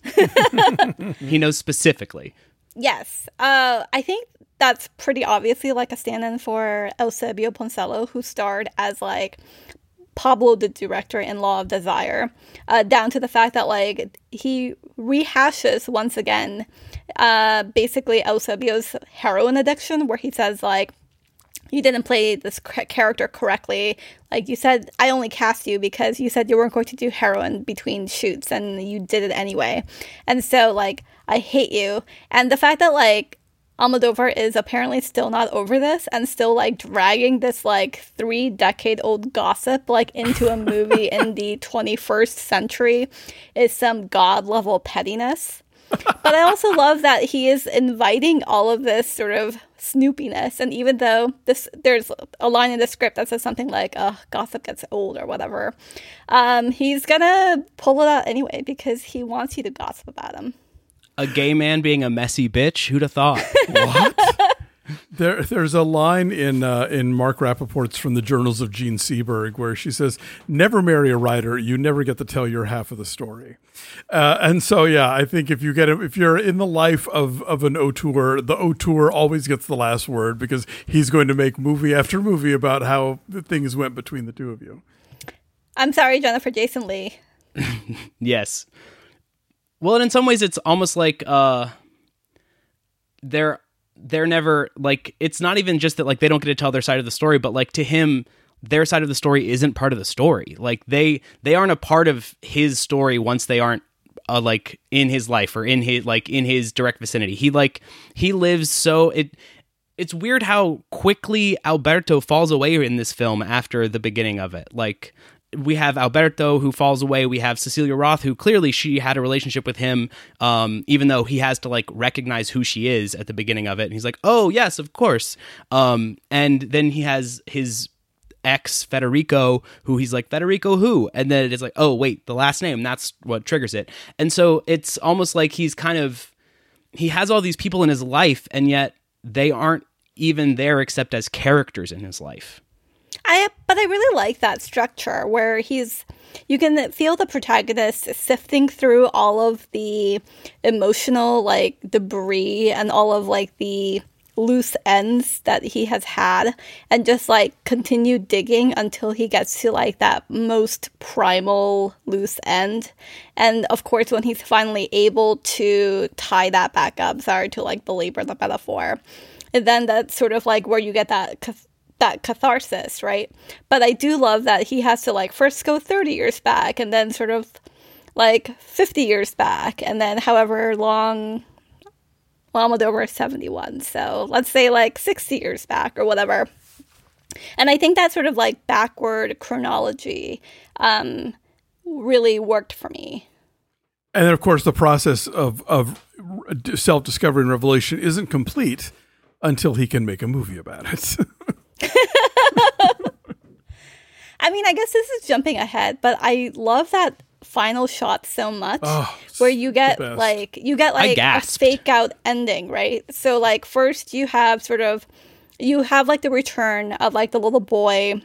*laughs* he knows specifically. Yes. Uh, I think that's pretty obviously like a stand in for Eusebio Poncela, who starred as like Pablo, the director in Law of Desire, uh, down to the fact that like he rehashes once again uh, basically Eusebio's heroin addiction, where he says like you didn't play this character correctly. Like you said, I only cast you because you said you weren't going to do heroin between shoots and you did it anyway. And so, like, I hate you. And the fact that, like, Almodovar is apparently still not over this and still like dragging this like three decade old gossip like into a movie *laughs* in the 21st century is some god level pettiness. But I also love that he is inviting all of this sort of snoopiness. And even though this, there's a line in the script that says something like, "Oh, gossip gets old" or whatever, um, he's gonna pull it out anyway because he wants you to gossip about him. A gay man being a messy bitch? Who'd have thought? *laughs* what? There, there's a line in uh, in Mark Rappaport's from the Journals of Jean Seberg where she says, "Never marry a writer; you never get to tell your half of the story." Uh, and so, yeah, I think if you get if you're in the life of of an auteur, the auteur always gets the last word because he's going to make movie after movie about how things went between the two of you. I'm sorry, Jennifer Jason Leigh. *laughs* yes. Well, and in some ways, it's almost like uh, they're they're never like it's not even just that like they don't get to tell their side of the story, but like to him, their side of the story isn't part of the story. Like they they aren't a part of his story once they aren't uh, like in his life or in his like in his direct vicinity. He like he lives so it it's weird how quickly Alberto falls away in this film after the beginning of it. Like we have Alberto who falls away. We have Cecilia Roth who clearly she had a relationship with him, um, even though he has to like recognize who she is at the beginning of it. And he's like, "Oh yes, of course." Um, and then he has his ex Federico, who he's like Federico who, and then it's like, "Oh wait, the last name. That's what triggers it." And so it's almost like he's kind of he has all these people in his life, and yet they aren't even there except as characters in his life. I but I really like that structure where he's you can feel the protagonist sifting through all of the emotional like debris and all of like the loose ends that he has had and just like continue digging until he gets to like that most primal loose end. And of course when he's finally able to tie that back up sorry to like belabor the metaphor and then that's sort of like where you get that that catharsis, right? But I do love that he has to like first go 30 years back and then sort of like 50 years back and then however long well, Almodovar is 71. So let's say like 60 years back or whatever. And I think that sort of like backward chronology um, really worked for me. And then, of course, the process of, of self discovery and revelation isn't complete until he can make a movie about it. *laughs* *laughs* I mean, I guess this is jumping ahead, but I love that final shot so much oh, where you get like you get like a fake out ending, right? So like first you have sort of you have like the return of like the little boy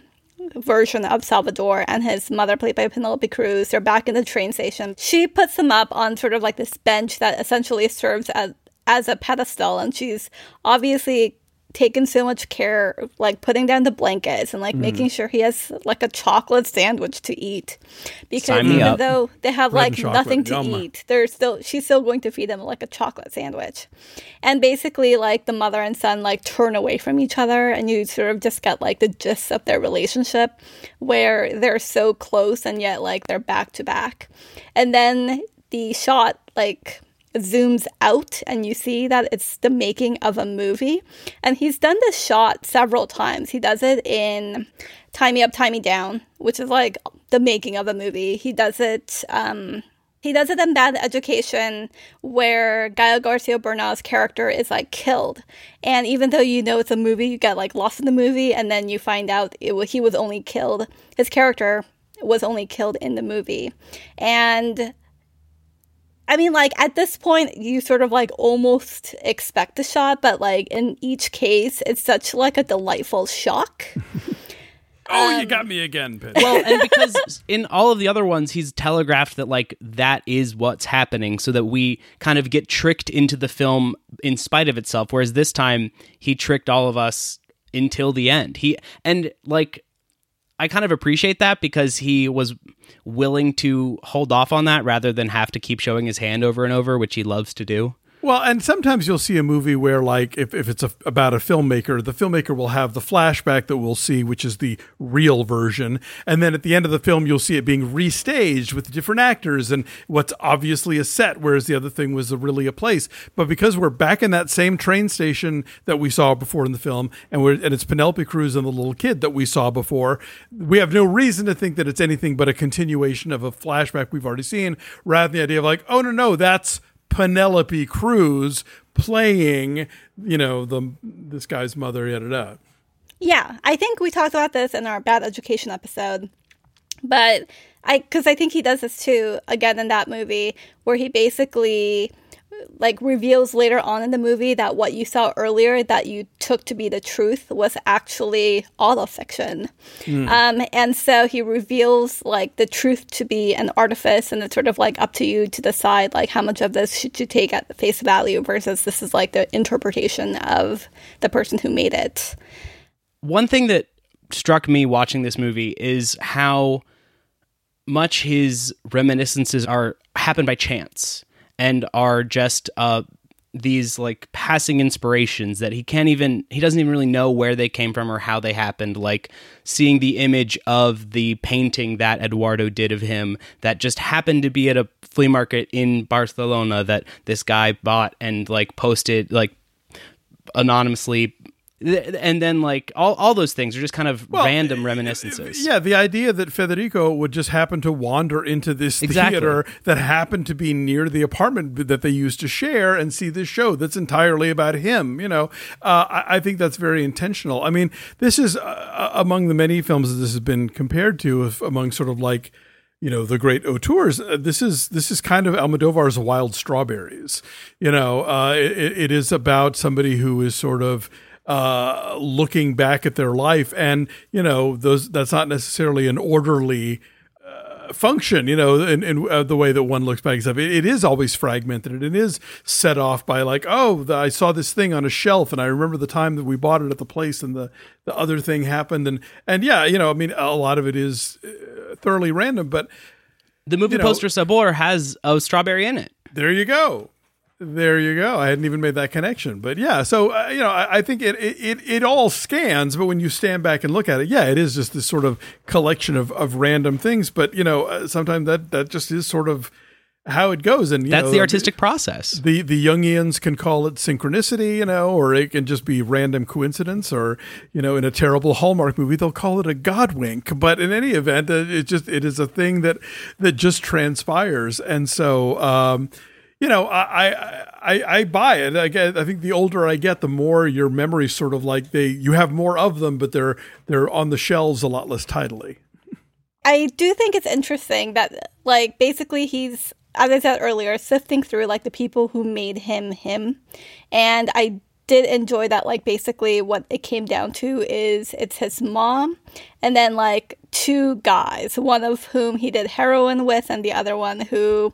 version of Salvador and his mother, played by Penelope Cruz. They're back in the train station. She puts them up on sort of like this bench that essentially serves as as a pedestal, and she's obviously taken so much care like putting down the blankets and like mm. making sure he has like a chocolate sandwich to eat because even up. though they have Bread like nothing to Yum. eat they're still she's still going to feed them like a chocolate sandwich and basically like the mother and son like turn away from each other and you sort of just get like the gist of their relationship where they're so close and yet like they're back to back and then the shot like zooms out and you see that it's the making of a movie. And he's done this shot several times. He does it in Tie Me Up, Tie Me Down, which is like the making of a movie. He does it. Um, he does it in Bad Education, where Gael Garcia Bernal's character is like killed, and even though you know it's a movie, you get like lost in the movie, and then you find out it, he was only killed. His character was only killed in the movie, and I mean, like at this point, you sort of like almost expect a shot, but like in each case, it's such like a delightful shock. *laughs* oh, um, you got me again, Penny. Well, and *laughs* because in all of the other ones, he's telegraphed that like that is what's happening, so that we kind of get tricked into the film in spite of itself. Whereas this time, he tricked all of us until the end. He and like I kind of appreciate that because he was willing to hold off on that rather than have to keep showing his hand over and over, which he loves to do. Well, and sometimes you'll see a movie where, like, if, if it's a, about a filmmaker, the filmmaker will have the flashback that we'll see, which is the real version. And then at the end of the film, you'll see it being restaged with different actors and what's obviously a set, whereas the other thing was a, really a place. But because we're back in that same train station that we saw before in the film, and, we're, and it's Penelope Cruz and the little kid that we saw before, we have no reason to think that it's anything but a continuation of a flashback we've already seen, rather than the idea of, like, oh, no, no, that's Penelope Cruz playing, you know, the this guy's mother, yada yada. Yeah, I think we talked about this in our bad education episode, but I because I think he does this too again in that movie where he basically like reveals later on in the movie that what you saw earlier that you took to be the truth was actually all of fiction. Mm. Um, and so he reveals like the truth to be an artifice, and it's sort of like up to you to decide like how much of this should you take at face value versus this is like the interpretation of the person who made it. One thing that struck me watching this movie is how much his reminiscences are happen by chance and are just uh, these like passing inspirations that he can't even he doesn't even really know where they came from or how they happened. Like seeing the image of the painting that Eduardo did of him that just happened to be at a flea market in Barcelona that this guy bought and like posted like anonymously and then like all, all those things are just kind of well, random reminiscences. Yeah, the idea that Federico would just happen to wander into this exactly. theater that happened to be near the apartment that they used to share and see this show that's entirely about him. You know, uh, I, I, think that's very intentional. I mean, this is uh, uh among the many films that this has been compared to, if, among sort of like you know the great auteurs uh, this is this is kind of almodovar's wild strawberries you know uh, it, it is about somebody who is sort of uh, looking back at their life, and you know those that's not necessarily an orderly uh, function, you know, in, in uh, the way that one looks back stuff. It, it is always fragmented. It is set off by like, oh, the, I saw this thing on a shelf, and I remember the time that we bought it at the place, and the the other thing happened, and and yeah, you know, I mean, a lot of it is uh, thoroughly random, but the movie poster know, Sabor has a strawberry in it. There you go. There you go. I hadn't even made that connection, but yeah. So uh, you know, I, I think it, it it all scans, but when you stand back and look at it, yeah, it is just this sort of collection of, of random things. But you know, uh, sometimes that that just is sort of how it goes, and that's know, the artistic process. The the Jungians can call it synchronicity, you know, or it can just be random coincidence, or you know, in a terrible Hallmark movie, they'll call it a God wink. But in any event, uh, it just it is a thing that that just transpires, and so. Um, you know, I, I I buy it. I get. I think the older I get, the more your memories sort of like they you have more of them, but they're they're on the shelves a lot less tidily. I do think it's interesting that like basically he's as I said earlier, sifting through like the people who made him him, and I did enjoy that like basically what it came down to is it's his mom and then like two guys one of whom he did heroin with and the other one who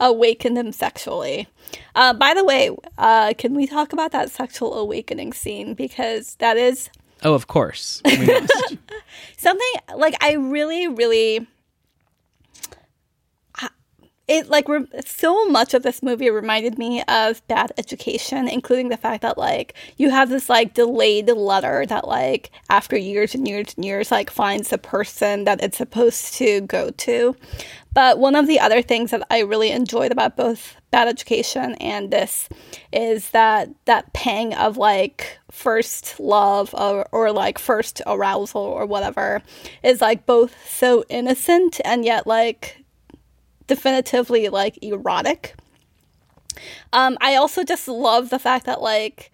awakened them sexually. Uh, by the way, uh, can we talk about that sexual awakening scene? Because that is. Oh, of course. *laughs* Something like I really, really. It like re- so much of this movie reminded me of Bad Education, including the fact that like you have this like delayed letter that like after years and years and years like finds the person that it's supposed to go to. But one of the other things that I really enjoyed about both Bad Education and this is that that pang of like first love or, or like first arousal or whatever is like both so innocent and yet like definitively like erotic. Um, I also just love the fact that like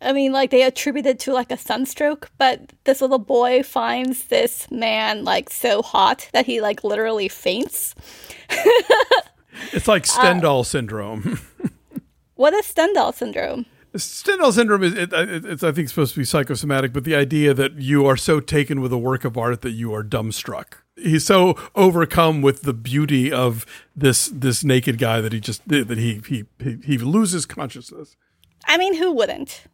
I mean, like they attributed to like a sunstroke, but this little boy finds this man like so hot that he like literally faints. *laughs* it's like Stendhal uh, syndrome. *laughs* what is Stendhal syndrome? Stendhal syndrome is, it, it's, I think, supposed to be psychosomatic, but the idea that you are so taken with a work of art that you are dumbstruck. He's so overcome with the beauty of this this naked guy that he just that he he he, he loses consciousness. I mean, who wouldn't?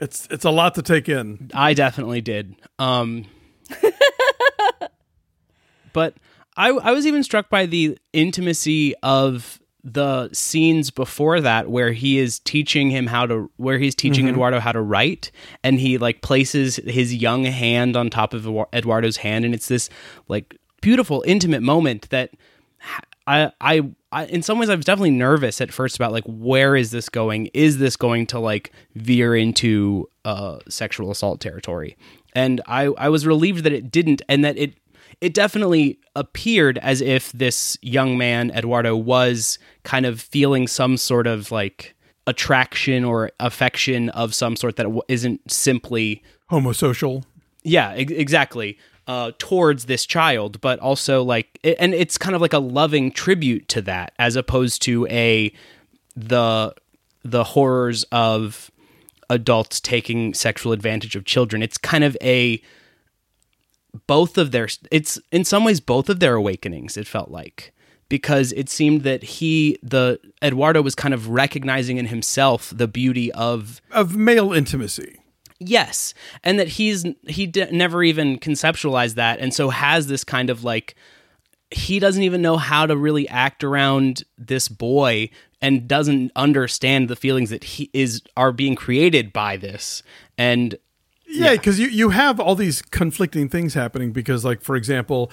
It's it's a lot to take in. I definitely did. Um, *laughs* but I I was even struck by the intimacy of the scenes before that where he is teaching him how to where he's teaching mm-hmm. Eduardo how to write and he like places his young hand on top of Eduardo's hand and it's this like beautiful intimate moment that I I I, in some ways I was definitely nervous at first about like where is this going? Is this going to like veer into uh, sexual assault territory? And I I was relieved that it didn't, and that it it definitely appeared as if this young man Eduardo was kind of feeling some sort of like attraction or affection of some sort that isn't simply homosocial. Yeah, e- exactly uh, towards this child, but also like, and it's kind of like a loving tribute to that, as opposed to a the the horrors of adults taking sexual advantage of children. It's kind of a both of their it's in some ways both of their awakenings it felt like because it seemed that he the Eduardo was kind of recognizing in himself the beauty of of male intimacy. Yes, and that he's he d- never even conceptualized that and so has this kind of like he doesn't even know how to really act around this boy and doesn't understand the feelings that he is are being created by this and yeah because you, you have all these conflicting things happening because like for example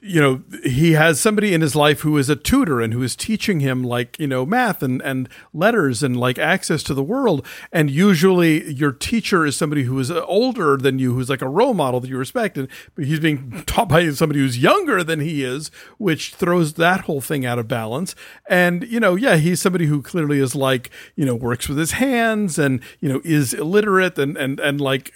you know he has somebody in his life who is a tutor and who is teaching him like you know math and and letters and like access to the world. And usually your teacher is somebody who is uh, older than you who's like a role model that you respect. And but he's being *laughs* taught by somebody who's younger than he is which throws that whole thing out of balance. And you know yeah he's somebody who clearly is like you know works with his hands and you know is illiterate and and and like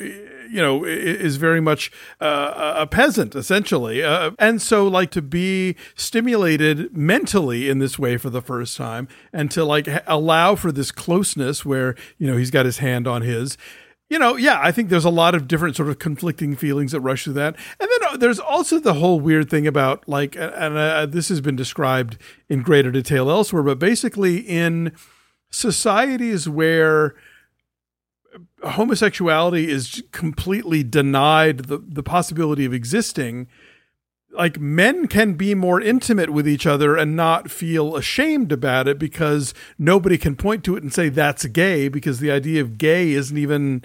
you know is very much uh, a peasant essentially uh, and so like to be stimulated mentally in this way for the first time and to like allow for this closeness where you know he's got his hand on his you know, yeah, I think there's a lot of different sort of conflicting feelings that rush through that. And then uh, there's also the whole weird thing about like, and uh, this has been described in greater detail elsewhere, but basically in societies where homosexuality is completely denied the, the possibility of existing like men can be more intimate with each other and not feel ashamed about it because nobody can point to it and say that's gay because the idea of gay isn't even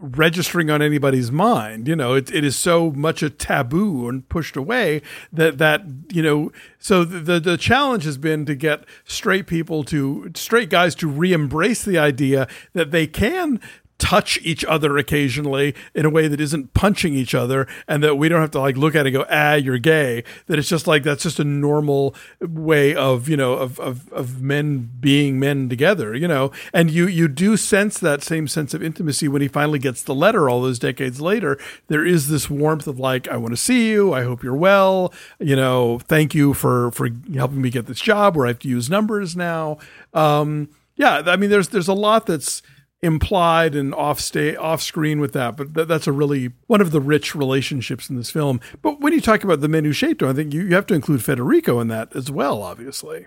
registering on anybody's mind. You know, it, it is so much a taboo and pushed away that that you know. So the the challenge has been to get straight people to straight guys to re-embrace the idea that they can touch each other occasionally in a way that isn't punching each other and that we don't have to like look at it and go ah you're gay. That it's just like that's just a normal way of you know of of, of men being men together you know? And you you do sense that same sense of intimacy when he finally gets the letter all those decades later. There is this warmth of like i want to see you. I hope you're well. You know thank you for for helping me get this job where i have to use numbers now. Um yeah i mean there's there's a lot that's implied and off stay off screen with that but th- that's a really one of the rich relationships in this film but when you talk about the men who shaped menucheto i think you, you have to include federico in that as well obviously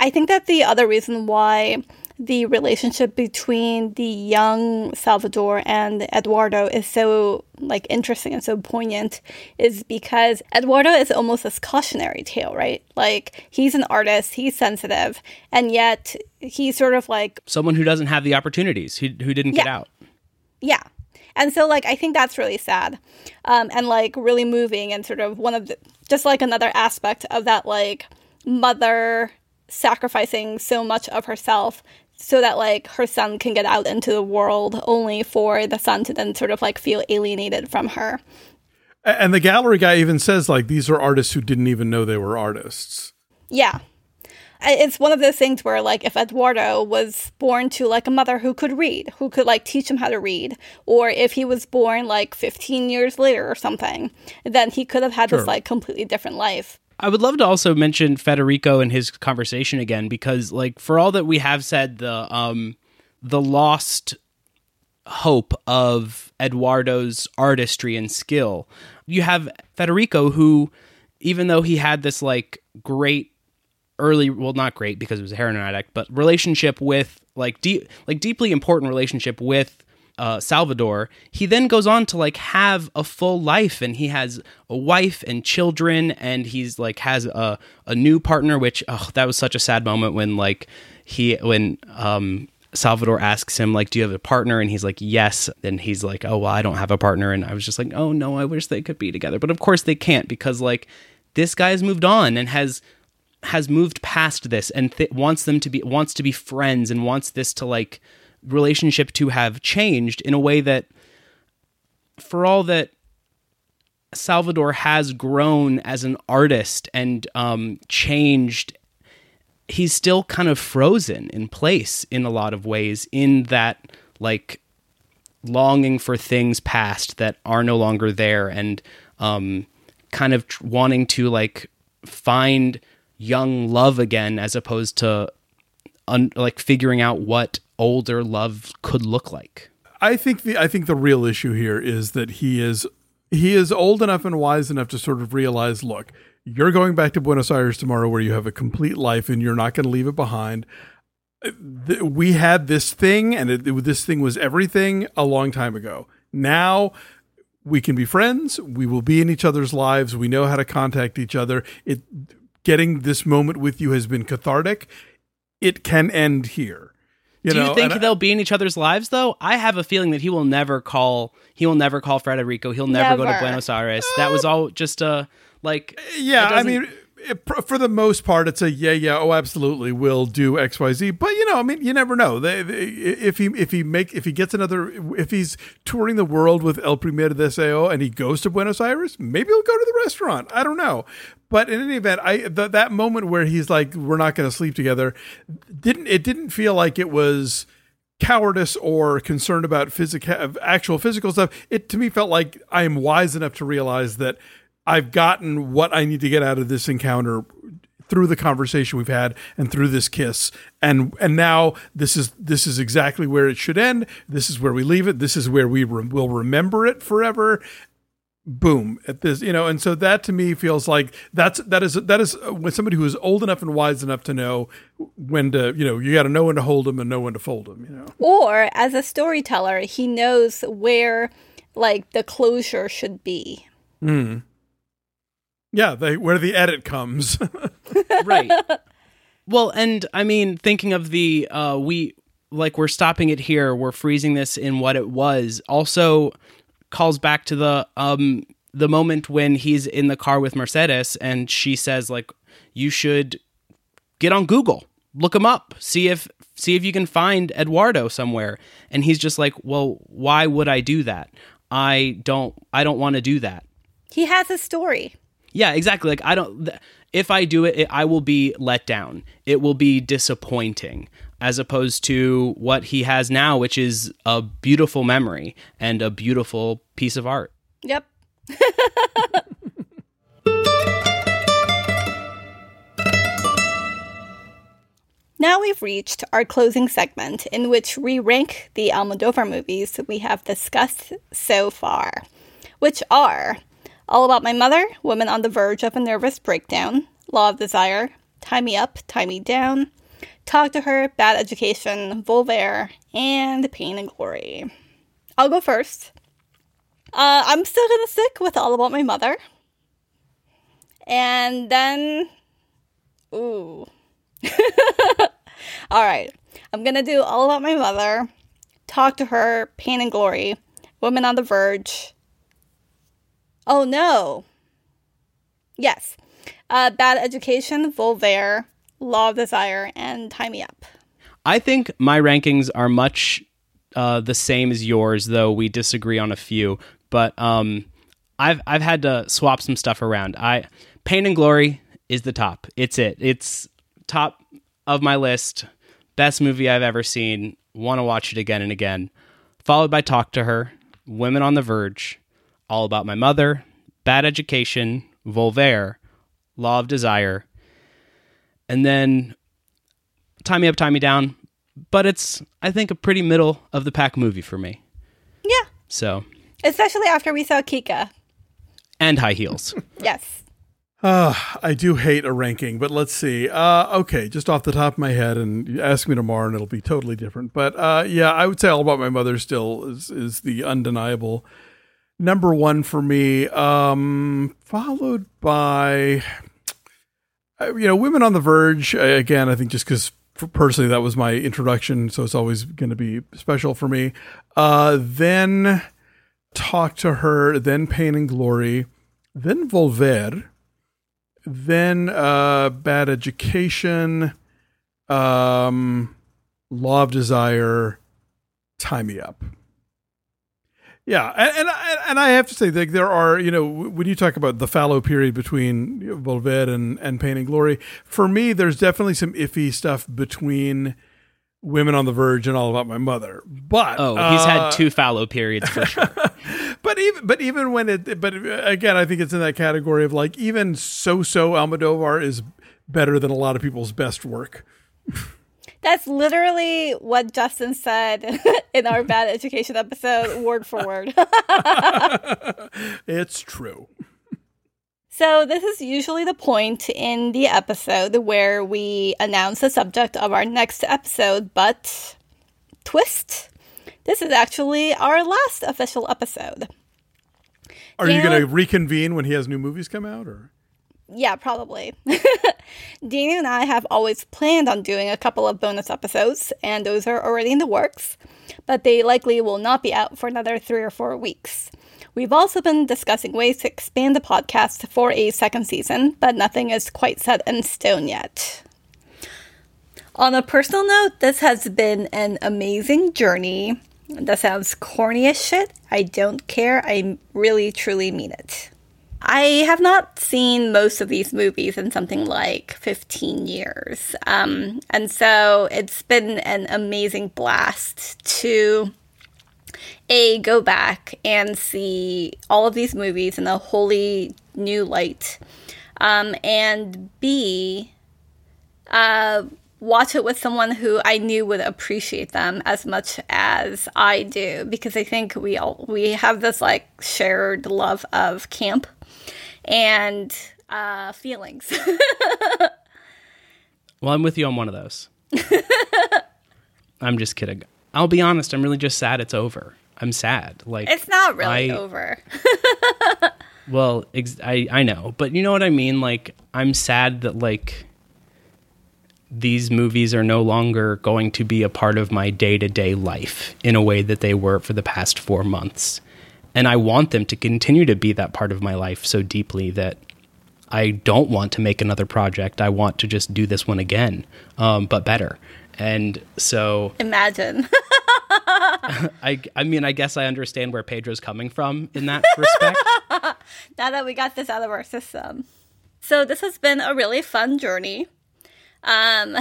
i think that the other reason why the relationship between the young Salvador and Eduardo is so like interesting and so poignant is because Eduardo is almost this cautionary tale, right? Like he's an artist, he's sensitive, and yet he's sort of like someone who doesn't have the opportunities, who who didn't yeah. get out. Yeah. And so like I think that's really sad. Um and like really moving and sort of one of the just like another aspect of that like mother sacrificing so much of herself so that like her son can get out into the world only for the son to then sort of like feel alienated from her and the gallery guy even says like these are artists who didn't even know they were artists yeah it's one of those things where like if eduardo was born to like a mother who could read who could like teach him how to read or if he was born like 15 years later or something then he could have had sure. this like completely different life I would love to also mention Federico and his conversation again because like for all that we have said the um the lost hope of Eduardo's artistry and skill. You have Federico who even though he had this like great early well not great because it was a heroin addict but relationship with like deep like deeply important relationship with uh, Salvador, he then goes on to like have a full life and he has a wife and children and he's like has a, a new partner, which oh, that was such a sad moment when like he when um Salvador asks him like, "Do you have a partner?" and he's like, "Yes." And he's like, "Oh well, I don't have a partner." And I was just like, "Oh no, I wish they could be together." But of course they can't because like this guy's moved on and has has moved past this and th- wants them to be wants to be friends and wants this to like relationship to have changed in a way that, for all that Salvador has grown as an artist and um, changed, he's still kind of frozen in place in a lot of ways, in that, like, longing for things past that are no longer there and um, kind of tr- wanting to, like, find young love again as opposed to un- like figuring out what older love could look like. I think the I think the real issue here is that he is he is old enough and wise enough to sort of realize, look, you're going back to Buenos Aires tomorrow where you have a complete life and you're not going to leave it behind. We had this thing and it, it- this thing was everything a long time ago. Now we can be friends. We will be in each other's lives. We know how to contact each other. It getting this moment with you has been cathartic. It can end here. You Do know, you think and they'll be in each other's lives though? I have a feeling that he will never call he will never call Federico. He'll never, go to Buenos Aires. That was uh, all just a like uh, Yeah, I mean, it, for the most part, it's a yeah, yeah, oh, absolutely, we'll do X, Y, Z. But you know, I mean, you never know. They, they, if he if he make if he gets another if he's touring the world with El Primer Deseo and he goes to Buenos Aires, maybe he'll go to the restaurant. I don't know. But in any event, I th- that moment where he's like, "We're not going to sleep together," didn't it didn't feel like it was cowardice or concern about physical actual physical stuff. It to me felt like i am wise enough to realize that i've gotten what i need to get out of this encounter through the conversation we've had and through this kiss. And and now this is this is exactly where it should end. This is where we leave it. This is where we re- will remember it forever boom at this you know and so that to me feels like that's that is that is uh, when somebody who is old enough and wise enough to know when to you know you got to know when to hold them and know when to fold them you know Or as a storyteller, he knows where like the closure should be. yeah they, where the edit comes *laughs* right. Well, and I mean, thinking of the uh we like we're stopping it here, we're freezing this in what it was. Also calls back to the um the moment when he's in the car with Mercedes and she says like you should get on Google, look him up, see if see if you can find Eduardo somewhere. And he's just like, "Well, why would I do that? I don't I don't want to do that." He has a story. Yeah, exactly. Like I don't. Th- if I do it, it, I will be let down. It will be disappointing, as opposed to what he has now, which is a beautiful memory and a beautiful piece of art. Yep. *laughs* Now we've reached our closing segment in which we rank the Almodovar movies we have discussed so far, which are All About My Mother, Woman on the Verge of a Nervous Breakdown, Law of Desire, Tie Me Up, Tie Me Down, Talk to Her, Bad Education, Volver, and Pain and Glory. I'll go first. Uh, I'm still gonna stick with All About My Mother. And then, ooh. *laughs* All right. I'm gonna do All About My Mother, Talk to Her, Pain and Glory, Women on the Verge. Oh no. Yes. Uh, Bad Education, Volver, Law of Desire, and Tie Me Up. I think my rankings are much uh, the same as yours, though we disagree on a few. But um, I've I've had to swap some stuff around. I Pain and Glory is the top. It's it. It's top of my list. Best movie I've ever seen. Want to watch it again and again. Followed by Talk to Her, Women on the Verge, All About My Mother, Bad Education, Volver, Law of Desire, and then Tie Me Up, Tie Me Down. But it's, I think, a pretty middle of the pack movie for me. Yeah. So, Especially after we saw Kika. and High Heels. *laughs* Yes. Uh, I do hate a ranking, but let's see. Uh, okay, just off the top of my head, and you ask me tomorrow, and it'll be totally different. But uh, yeah, I would say all about my mother still is is the undeniable number one for me. Um, followed by, you know, Women on the Verge. Uh, Again, I think just because personally that was my introduction, so it's always going to be special for me. Uh, then Talk to Her, then Pain and Glory, then Volver then uh bad education um law of desire tie me up yeah and and I, and I have to say that there are you know when you talk about the fallow period between Volver and and pain and glory for me there's definitely some iffy stuff between women on the verge and all about my mother but Oh, he's uh, had two fallow periods for sure. *laughs* but even but even when it but again, I think it's in that category of like even so so Almodovar is better than a lot of people's best work. *laughs* That's literally what Justin said *laughs* in our bad education episode, word for word. *laughs* It's true. So, this is usually the point in the episode where we announce the subject of our next episode, but twist, this is actually our last official episode. Are you Daniel- going to reconvene when he has new movies come out or? Yeah, probably. *laughs* Daniel and I have always planned on doing a couple of bonus episodes, and those are already in the works, but they likely will not be out for another three or four weeks. We've also been discussing ways to expand the podcast for a second season, but nothing is quite set in stone yet. On a personal note, this has been an amazing journey. That sounds corny as shit. I don't care. I really, truly mean it. I have not seen most of these movies in something like 15 years. Um, and so it's been an amazing blast to A, go back and see all of these movies in a wholly new light. Um, and B, uh, watch it with someone who I knew would appreciate them as much as I do because I think we all we have this like shared love of camp and uh, feelings. *laughs* Well, I'm with you on one of those. I'm just kidding. I'll be honest, I'm really just sad it's over. I'm sad. Like it's not really I- over. *laughs* Well, ex- I I know, but you know what I mean. Like, I'm sad that like these movies are no longer going to be a part of my day to day life in a way that they were for the past four months, and I want them to continue to be that part of my life so deeply that I don't want to make another project. I want to just do this one again, um, but better. And so Imagine. *laughs* I I mean I guess I understand where Pedro's coming from in that *laughs* respect. now that we got this out of our system. So this has been a really fun journey. Um,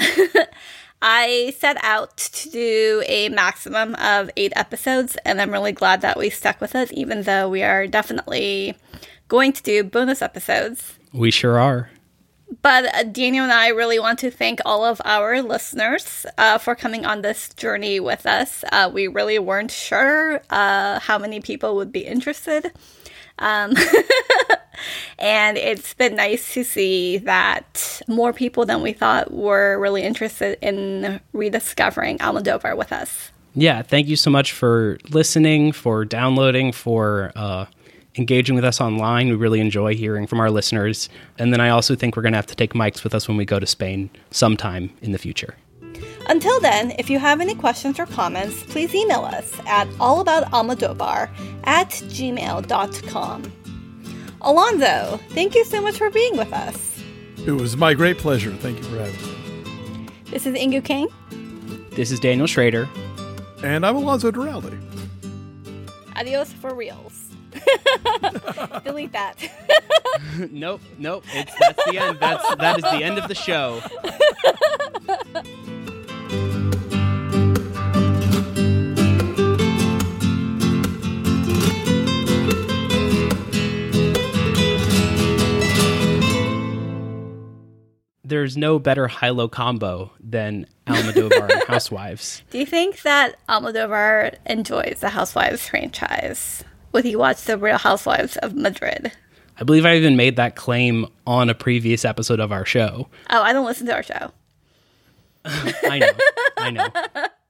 *laughs* I set out to do a maximum of eight episodes, and I'm really glad that we stuck with it, even though we are definitely going to do bonus episodes. we sure are. But uh, Daniel and I really want to thank all of our listeners uh, for coming on this journey with us. Uh, we really weren't sure uh, how many people would be interested. Um, *laughs* and it's been nice to see that more people than we thought were really interested in rediscovering Almodovar with us. yeah, thank you so much for listening, for downloading, for uh, engaging with us online. We really enjoy hearing from our listeners. And then I also think we're going to have to take mics with us when we go to Spain sometime in the future. Until then, if you have any questions or comments, please email us at allaboutalmodovar at gmail.com. Alonso, thank you so much for being with us. It was my great pleasure. Thank you for having me. This is Inkoo Kang. This is Daniel Schroeder. And I'm Alonso Duralde. Adios for reals. *laughs* Delete that. *laughs* nope, nope. It's that's the end. That's that is the end of the show. *laughs* There's no better high-low combo than Almodovar and *laughs* Housewives. Do you think that Almodovar enjoys the Housewives franchise? Would he watch the Real Housewives of Madrid? I believe I even made that claim on a previous episode of our show. Oh, I don't listen to our show. *laughs* I know. I know. *laughs*